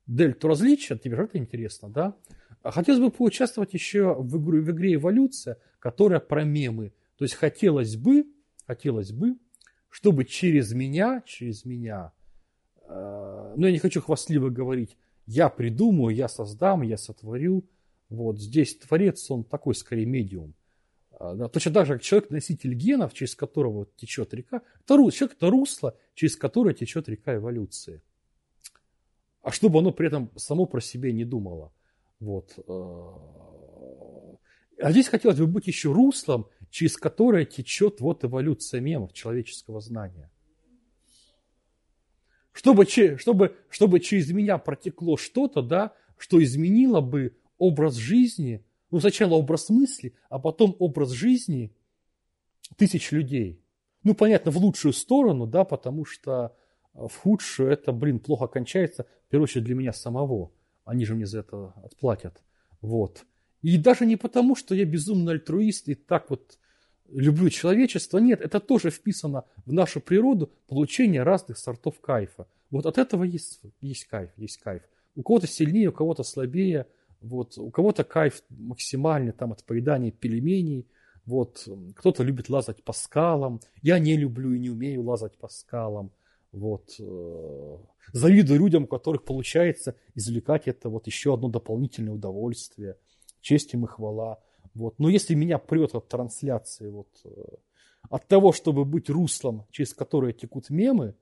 дельту различия, тебе же это интересно, да? Хотелось бы поучаствовать еще в, игру, в игре «Эволюция», которая про мемы. То есть хотелось бы, хотелось бы, чтобы через меня, через меня, э, ну я не хочу хвастливо говорить, я придумаю, я создам, я сотворю. Вот здесь творец, он такой скорее медиум. Э, да, точно так же, как человек-носитель генов, через которого течет река, это, человек это русло, через которое течет река эволюции. А чтобы оно при этом само про себя не думало. Вот. Э, а здесь хотелось бы быть еще руслом, через которое течет вот эволюция мемов человеческого знания. Чтобы, чтобы, чтобы через меня протекло что-то, да, что изменило бы образ жизни, ну сначала образ мысли, а потом образ жизни тысяч людей. Ну, понятно, в лучшую сторону, да, потому что в худшую это, блин, плохо кончается, в первую очередь для меня самого. Они же мне за это отплатят. Вот. И даже не потому, что я безумно альтруист и так вот люблю человечество. Нет, это тоже вписано в нашу природу получение разных сортов кайфа. Вот от этого есть, есть кайф, есть кайф. У кого-то сильнее, у кого-то слабее. Вот, у кого-то кайф максимальный там, от поедания пельменей. Вот, кто-то любит лазать по скалам. Я не люблю и не умею лазать по скалам. Вот, э, завидую людям, у которых получается извлекать это вот еще одно дополнительное удовольствие – честь им и хвала. Вот. Но если меня прет от трансляции, вот, э, от того, чтобы быть руслом, через которое текут мемы, э,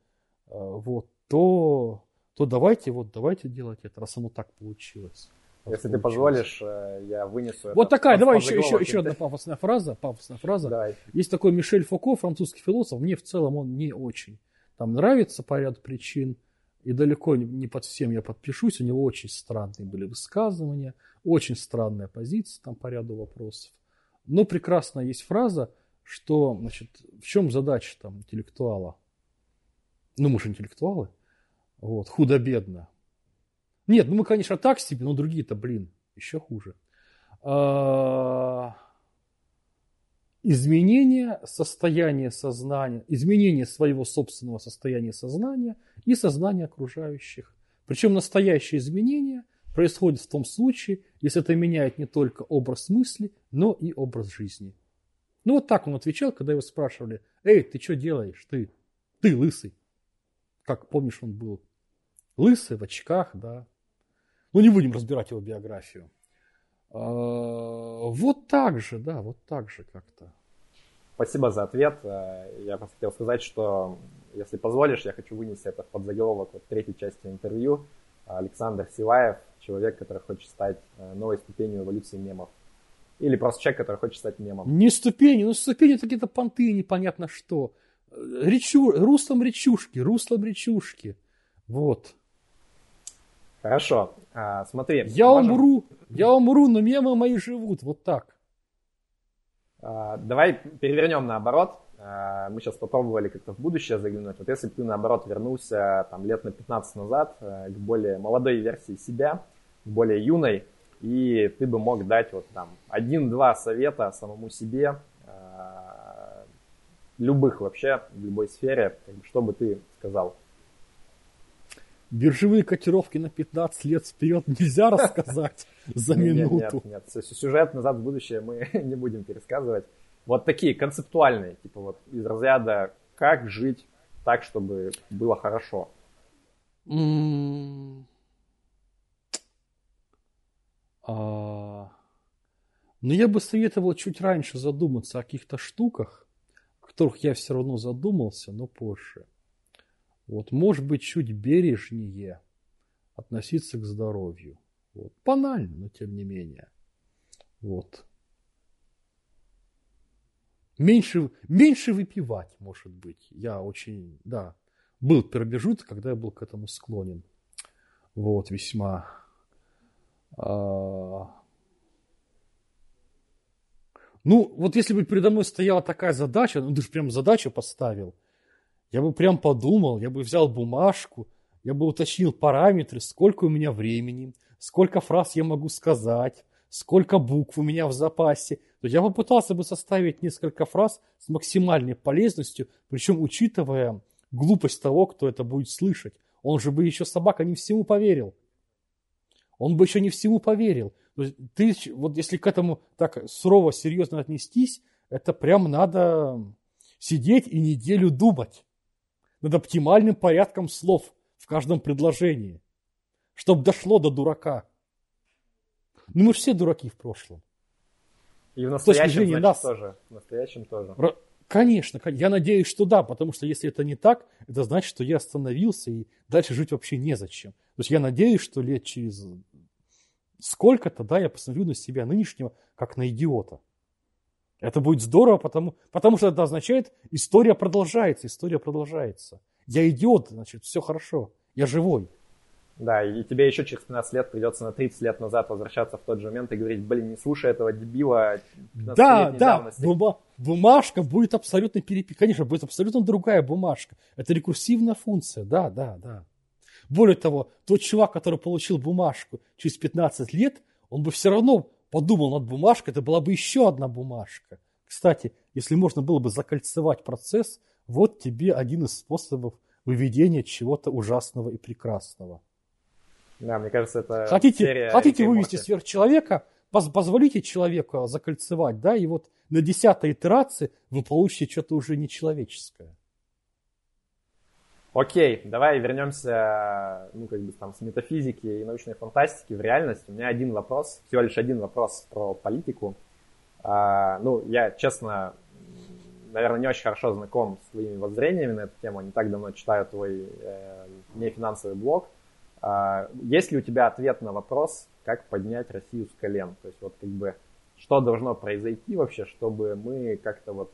вот, то, то давайте, вот, давайте делать это, раз оно так получилось. Если ты позволишь, э, я вынесу Вот это такая, давай еще, еще, еще одна пафосная фраза. Пафосная фраза. Давай. Есть такой Мишель Фуко, французский философ. Мне в целом он не очень. Там нравится по ряду причин. И далеко не под всем я подпишусь. У него очень странные были высказывания. Очень странная позиция там по ряду вопросов. Но прекрасно есть фраза, что, значит, в чем задача там интеллектуала? Ну, мы же интеллектуалы. Вот, худо-бедно. Нет, ну мы, конечно, так себе, но другие-то, блин, еще хуже. А, изменение состояния сознания, изменение своего собственного состояния сознания и сознания окружающих. Причем настоящее изменение – происходит в том случае, если это меняет не только образ мысли, но и образ жизни. Ну вот так он отвечал, когда его спрашивали, эй, ты что делаешь, ты, ты лысый. Как помнишь, он был лысый, в очках, да. Ну не будем разбирать его биографию. А, вот так же, да, вот так же как-то. Спасибо за ответ. Я просто хотел сказать, что, если позволишь, я хочу вынести это в подзаголовок вот третьей части интервью. Александр Силаев, человек, который хочет стать э, новой ступенью эволюции мемов. Или просто человек, который хочет стать мемом. Не ступени, ну ступени это какие-то понты, непонятно что. Речу, руслом речушки, руслом речушки. Вот. Хорошо, а, смотри. Я можем... умру, я умру, но мемы мои живут, вот так. А, давай перевернем наоборот мы сейчас попробовали как-то в будущее заглянуть. Вот если бы ты, наоборот, вернулся там лет на 15 назад э, к более молодой версии себя, к более юной, и ты бы мог дать вот там один-два совета самому себе, любых вообще, в любой сфере, что бы ты сказал? Биржевые котировки на 15 лет вперед нельзя рассказать <laughs> за минуту. Нет, нет, нет. Сюжет «Назад в будущее» мы <laughs> не будем пересказывать. Вот такие концептуальные, типа вот из разряда «Как жить так, чтобы было хорошо?» а... Но я бы советовал чуть раньше задуматься о каких-то штуках, о которых я все равно задумался, но позже. Вот, может быть, чуть бережнее относиться к здоровью. Вот. Банально, но тем не менее. Вот. Меньше, меньше выпивать, может быть. Я очень, да, был промежуток, когда я был к этому склонен. Вот, весьма. А... Ну, вот если бы передо мной стояла такая задача, ну ты же прям задачу поставил – я бы прям подумал, я бы взял бумажку, я бы уточнил параметры, сколько у меня времени, сколько фраз я могу сказать, сколько букв у меня в запасе. То я попытался бы составить несколько фраз с максимальной полезностью, причем учитывая глупость того, кто это будет слышать. Он же бы еще собака не всему поверил. Он бы еще не всему поверил. То есть ты, вот если к этому так сурово, серьезно отнестись, это прям надо сидеть и неделю думать над оптимальным порядком слов в каждом предложении, чтобы дошло до дурака. Ну мы все дураки в прошлом. И в настоящем, значит, нас... тоже. В настоящем тоже. Конечно, я надеюсь, что да, потому что если это не так, это значит, что я остановился и дальше жить вообще незачем. То есть я надеюсь, что лет через сколько-то, да, я посмотрю на себя нынешнего, как на идиота. Это будет здорово, потому, потому что это означает, история продолжается, история продолжается. Я идиот, значит, все хорошо, я живой. Да, и тебе еще через 15 лет придется на 30 лет назад возвращаться в тот же момент и говорить, блин, не слушай этого дебила. Да, да, бума, бумажка будет абсолютно перепи... Конечно, будет абсолютно другая бумажка. Это рекурсивная функция, да, да, да. Более того, тот чувак, который получил бумажку через 15 лет, он бы все равно подумал над бумажкой, это была бы еще одна бумажка. Кстати, если можно было бы закольцевать процесс, вот тебе один из способов выведения чего-то ужасного и прекрасного. Да, мне кажется, это Хотите, хотите вывести сверхчеловека, позволите человеку закольцевать, да, и вот на десятой итерации вы получите что-то уже нечеловеческое. Окей, давай вернемся, ну, как бы там, с метафизики и научной фантастики в реальность. У меня один вопрос, всего лишь один вопрос про политику. А, ну, я, честно, наверное, не очень хорошо знаком с твоими воззрениями на эту тему, не так давно читаю твой э, нефинансовый блог. А, есть ли у тебя ответ на вопрос, как поднять Россию с колен? То есть вот как бы, что должно произойти вообще, чтобы мы как-то вот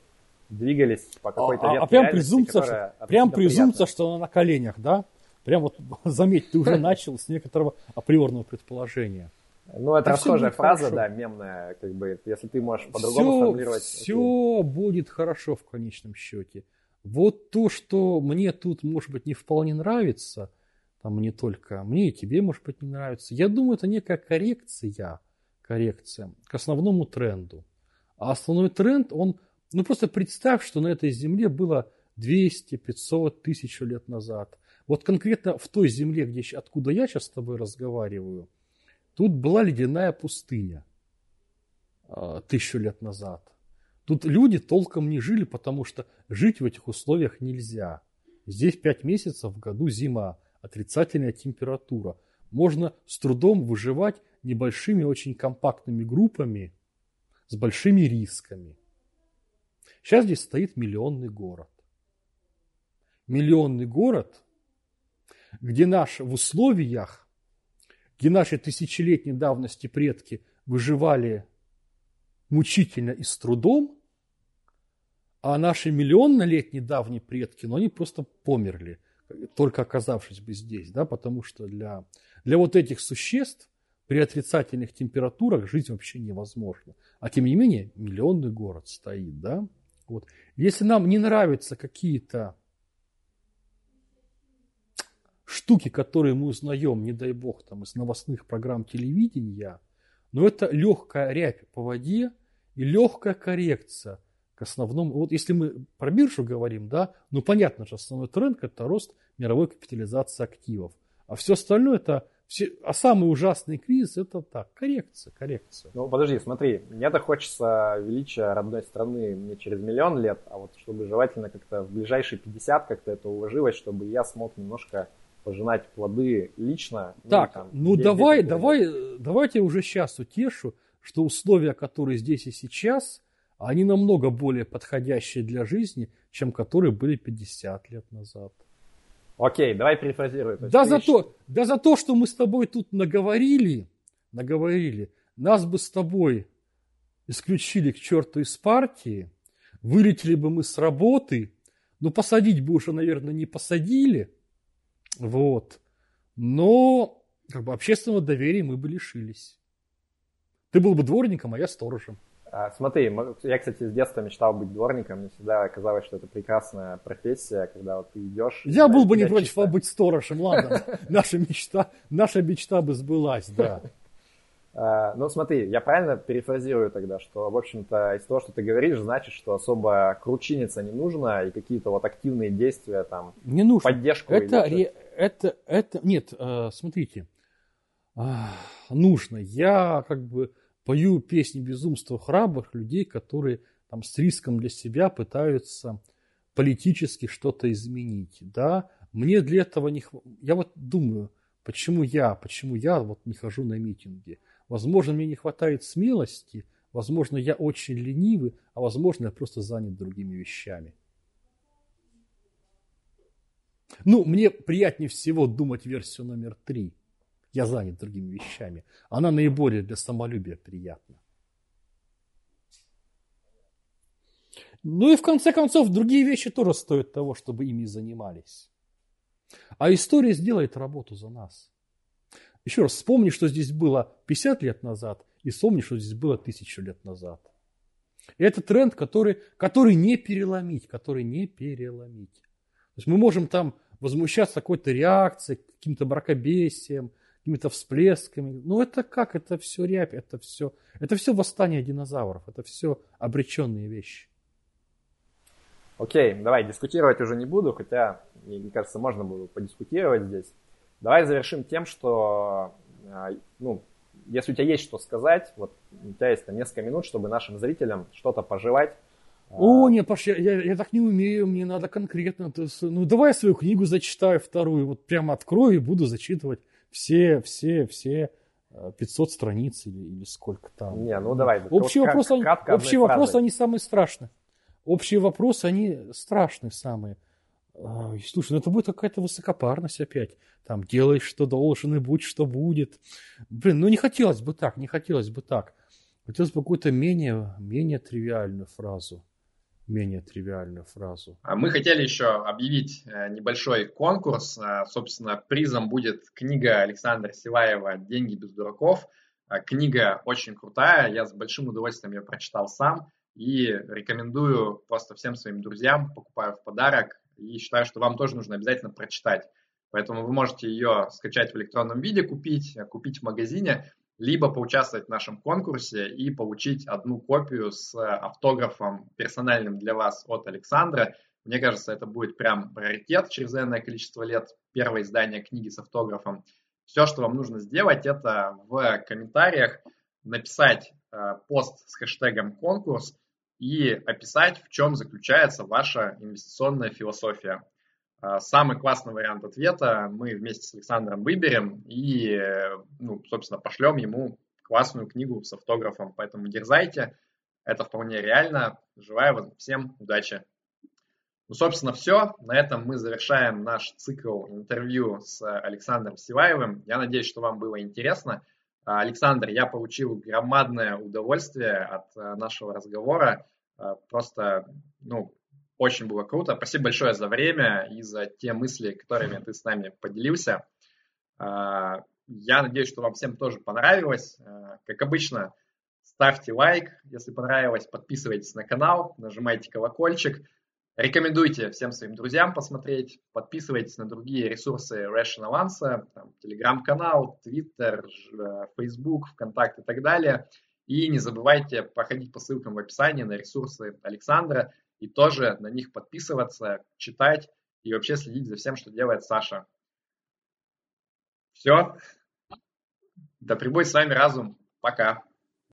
двигались по какой-то а, а прям презумпция, прям презумпция, что она на коленях, да? Прям вот, <laughs> заметь, ты уже <laughs> начал с некоторого априорного предположения. Ну, это расхожая фраза, хорошо. да, мемная, как бы, если ты можешь по-другому все, формулировать. Все окей. будет хорошо в конечном счете. Вот то, что мне тут, может быть, не вполне нравится, там не только мне и тебе, может быть, не нравится, я думаю, это некая коррекция, коррекция к основному тренду. А основной тренд, он ну просто представь, что на этой земле было 200, 500, тысяч лет назад. Вот конкретно в той земле, где, откуда я сейчас с тобой разговариваю, тут была ледяная пустыня а, тысячу лет назад. Тут люди толком не жили, потому что жить в этих условиях нельзя. Здесь пять месяцев в году зима, отрицательная температура. Можно с трудом выживать небольшими, очень компактными группами с большими рисками. Сейчас здесь стоит миллионный город. Миллионный город, где наш в условиях, где наши тысячелетней давности предки выживали мучительно и с трудом, а наши миллионнолетние давние предки, ну, они просто померли, только оказавшись бы здесь, да, потому что для, для вот этих существ при отрицательных температурах жизнь вообще невозможна. А тем не менее, миллионный город стоит, да. Вот. Если нам не нравятся какие-то штуки, которые мы узнаем, не дай бог, там, из новостных программ телевидения, но это легкая рябь по воде и легкая коррекция к основному. Вот если мы про биржу говорим, да, ну понятно же, основной тренд – это рост мировой капитализации активов. А все остальное – это все, а самый ужасный кризис это так, коррекция, коррекция. Ну подожди, смотри, мне-то хочется величия родной страны не через миллион лет, а вот чтобы желательно как-то в ближайшие 50 как-то это уложилось, чтобы я смог немножко пожинать плоды лично. Ну, так, ну, там, ну давай, давай, давайте уже сейчас утешу, что условия, которые здесь и сейчас, они намного более подходящие для жизни, чем которые были 50 лет назад. Окей, давай перефразируем. Да за, то, да за то, что мы с тобой тут наговорили, наговорили, нас бы с тобой исключили к черту из партии, вылетели бы мы с работы, ну посадить бы уже, наверное, не посадили, вот, но как бы общественного доверия мы бы лишились. Ты был бы дворником, а я сторожем. А, смотри, я, кстати, с детства мечтал быть дворником. Мне всегда казалось, что это прекрасная профессия, когда вот ты идешь. Я был бы не против чисто... быть сторожем, ладно. <laughs> Наша мечта, наша мечта бы сбылась, да. А, ну, смотри, я правильно перефразирую тогда, что, в общем-то, из того, что ты говоришь, значит, что особо кручиниться не нужно, и какие-то вот активные действия там, не нужно. поддержку. Это, ре, это, это, нет, э, смотрите, нужно. Я как бы пою песни безумства храбрых людей, которые там с риском для себя пытаются политически что-то изменить. Да? Мне для этого не хватает. Я вот думаю, почему я, почему я вот не хожу на митинги. Возможно, мне не хватает смелости, возможно, я очень ленивый, а возможно, я просто занят другими вещами. Ну, мне приятнее всего думать версию номер три – я занят другими вещами. Она наиболее для самолюбия приятна. Ну и в конце концов, другие вещи тоже стоят того, чтобы ими занимались. А история сделает работу за нас. Еще раз, вспомни, что здесь было 50 лет назад, и вспомни, что здесь было тысячу лет назад. И это тренд, который, который не переломить, который не переломить. То есть мы можем там возмущаться какой-то реакцией, каким-то бракобесием, какими-то всплесками. Ну это как? Это все рябь, это все, это все восстание динозавров, это все обреченные вещи. Окей, давай, дискутировать уже не буду, хотя, мне кажется, можно было подискутировать здесь. Давай завершим тем, что, а, ну, если у тебя есть что сказать, вот у тебя есть там несколько минут, чтобы нашим зрителям что-то пожелать. О, нет, Паш, я, я, я так не умею, мне надо конкретно. То есть, ну, давай я свою книгу зачитаю вторую, вот прямо открою и буду зачитывать все, все, все 500 э, страниц или, или сколько там. Не, ну давай. Общие вот вопросы, они, общие вопросы, они самые страшные. Общие вопросы, они страшные самые. Слушай, ну это будет какая-то высокопарность опять. Там, делай, что должен, и будь, что будет. Блин, ну не хотелось бы так, не хотелось бы так. Хотелось бы какую-то менее, менее тривиальную фразу менее тривиальную фразу. А мы хотели еще объявить э, небольшой конкурс. Э, собственно, призом будет книга Александра Силаева «Деньги без дураков». Э, книга очень крутая, я с большим удовольствием ее прочитал сам и рекомендую просто всем своим друзьям, покупаю в подарок и считаю, что вам тоже нужно обязательно прочитать. Поэтому вы можете ее скачать в электронном виде, купить, купить в магазине либо поучаствовать в нашем конкурсе и получить одну копию с автографом персональным для вас от Александра. Мне кажется, это будет прям раритет через энное количество лет. Первое издание книги с автографом. Все, что вам нужно сделать, это в комментариях написать э, пост с хэштегом конкурс и описать, в чем заключается ваша инвестиционная философия. А, самый классный вариант ответа мы вместе с Александром выберем и, ну, собственно, пошлем ему классную книгу с автографом. Поэтому дерзайте, это вполне реально. Желаю вам всем удачи. Ну, собственно, все. На этом мы завершаем наш цикл интервью с Александром Силаевым. Я надеюсь, что вам было интересно. А, Александр, я получил громадное удовольствие от э, нашего разговора. А, просто, ну, очень было круто. Спасибо большое за время и за те мысли, которыми ты с нами поделился. А, я надеюсь, что вам всем тоже понравилось. А, как обычно, ставьте лайк, если понравилось, подписывайтесь на канал, нажимайте колокольчик. Рекомендуйте всем своим друзьям посмотреть, подписывайтесь на другие ресурсы Rational Answer, там, телеграм-канал, твиттер, Facebook, ВКонтакте и так далее. И не забывайте проходить по ссылкам в описании на ресурсы Александра и тоже на них подписываться, читать и вообще следить за всем, что делает Саша. Все. Да прибудет с вами разум. Пока.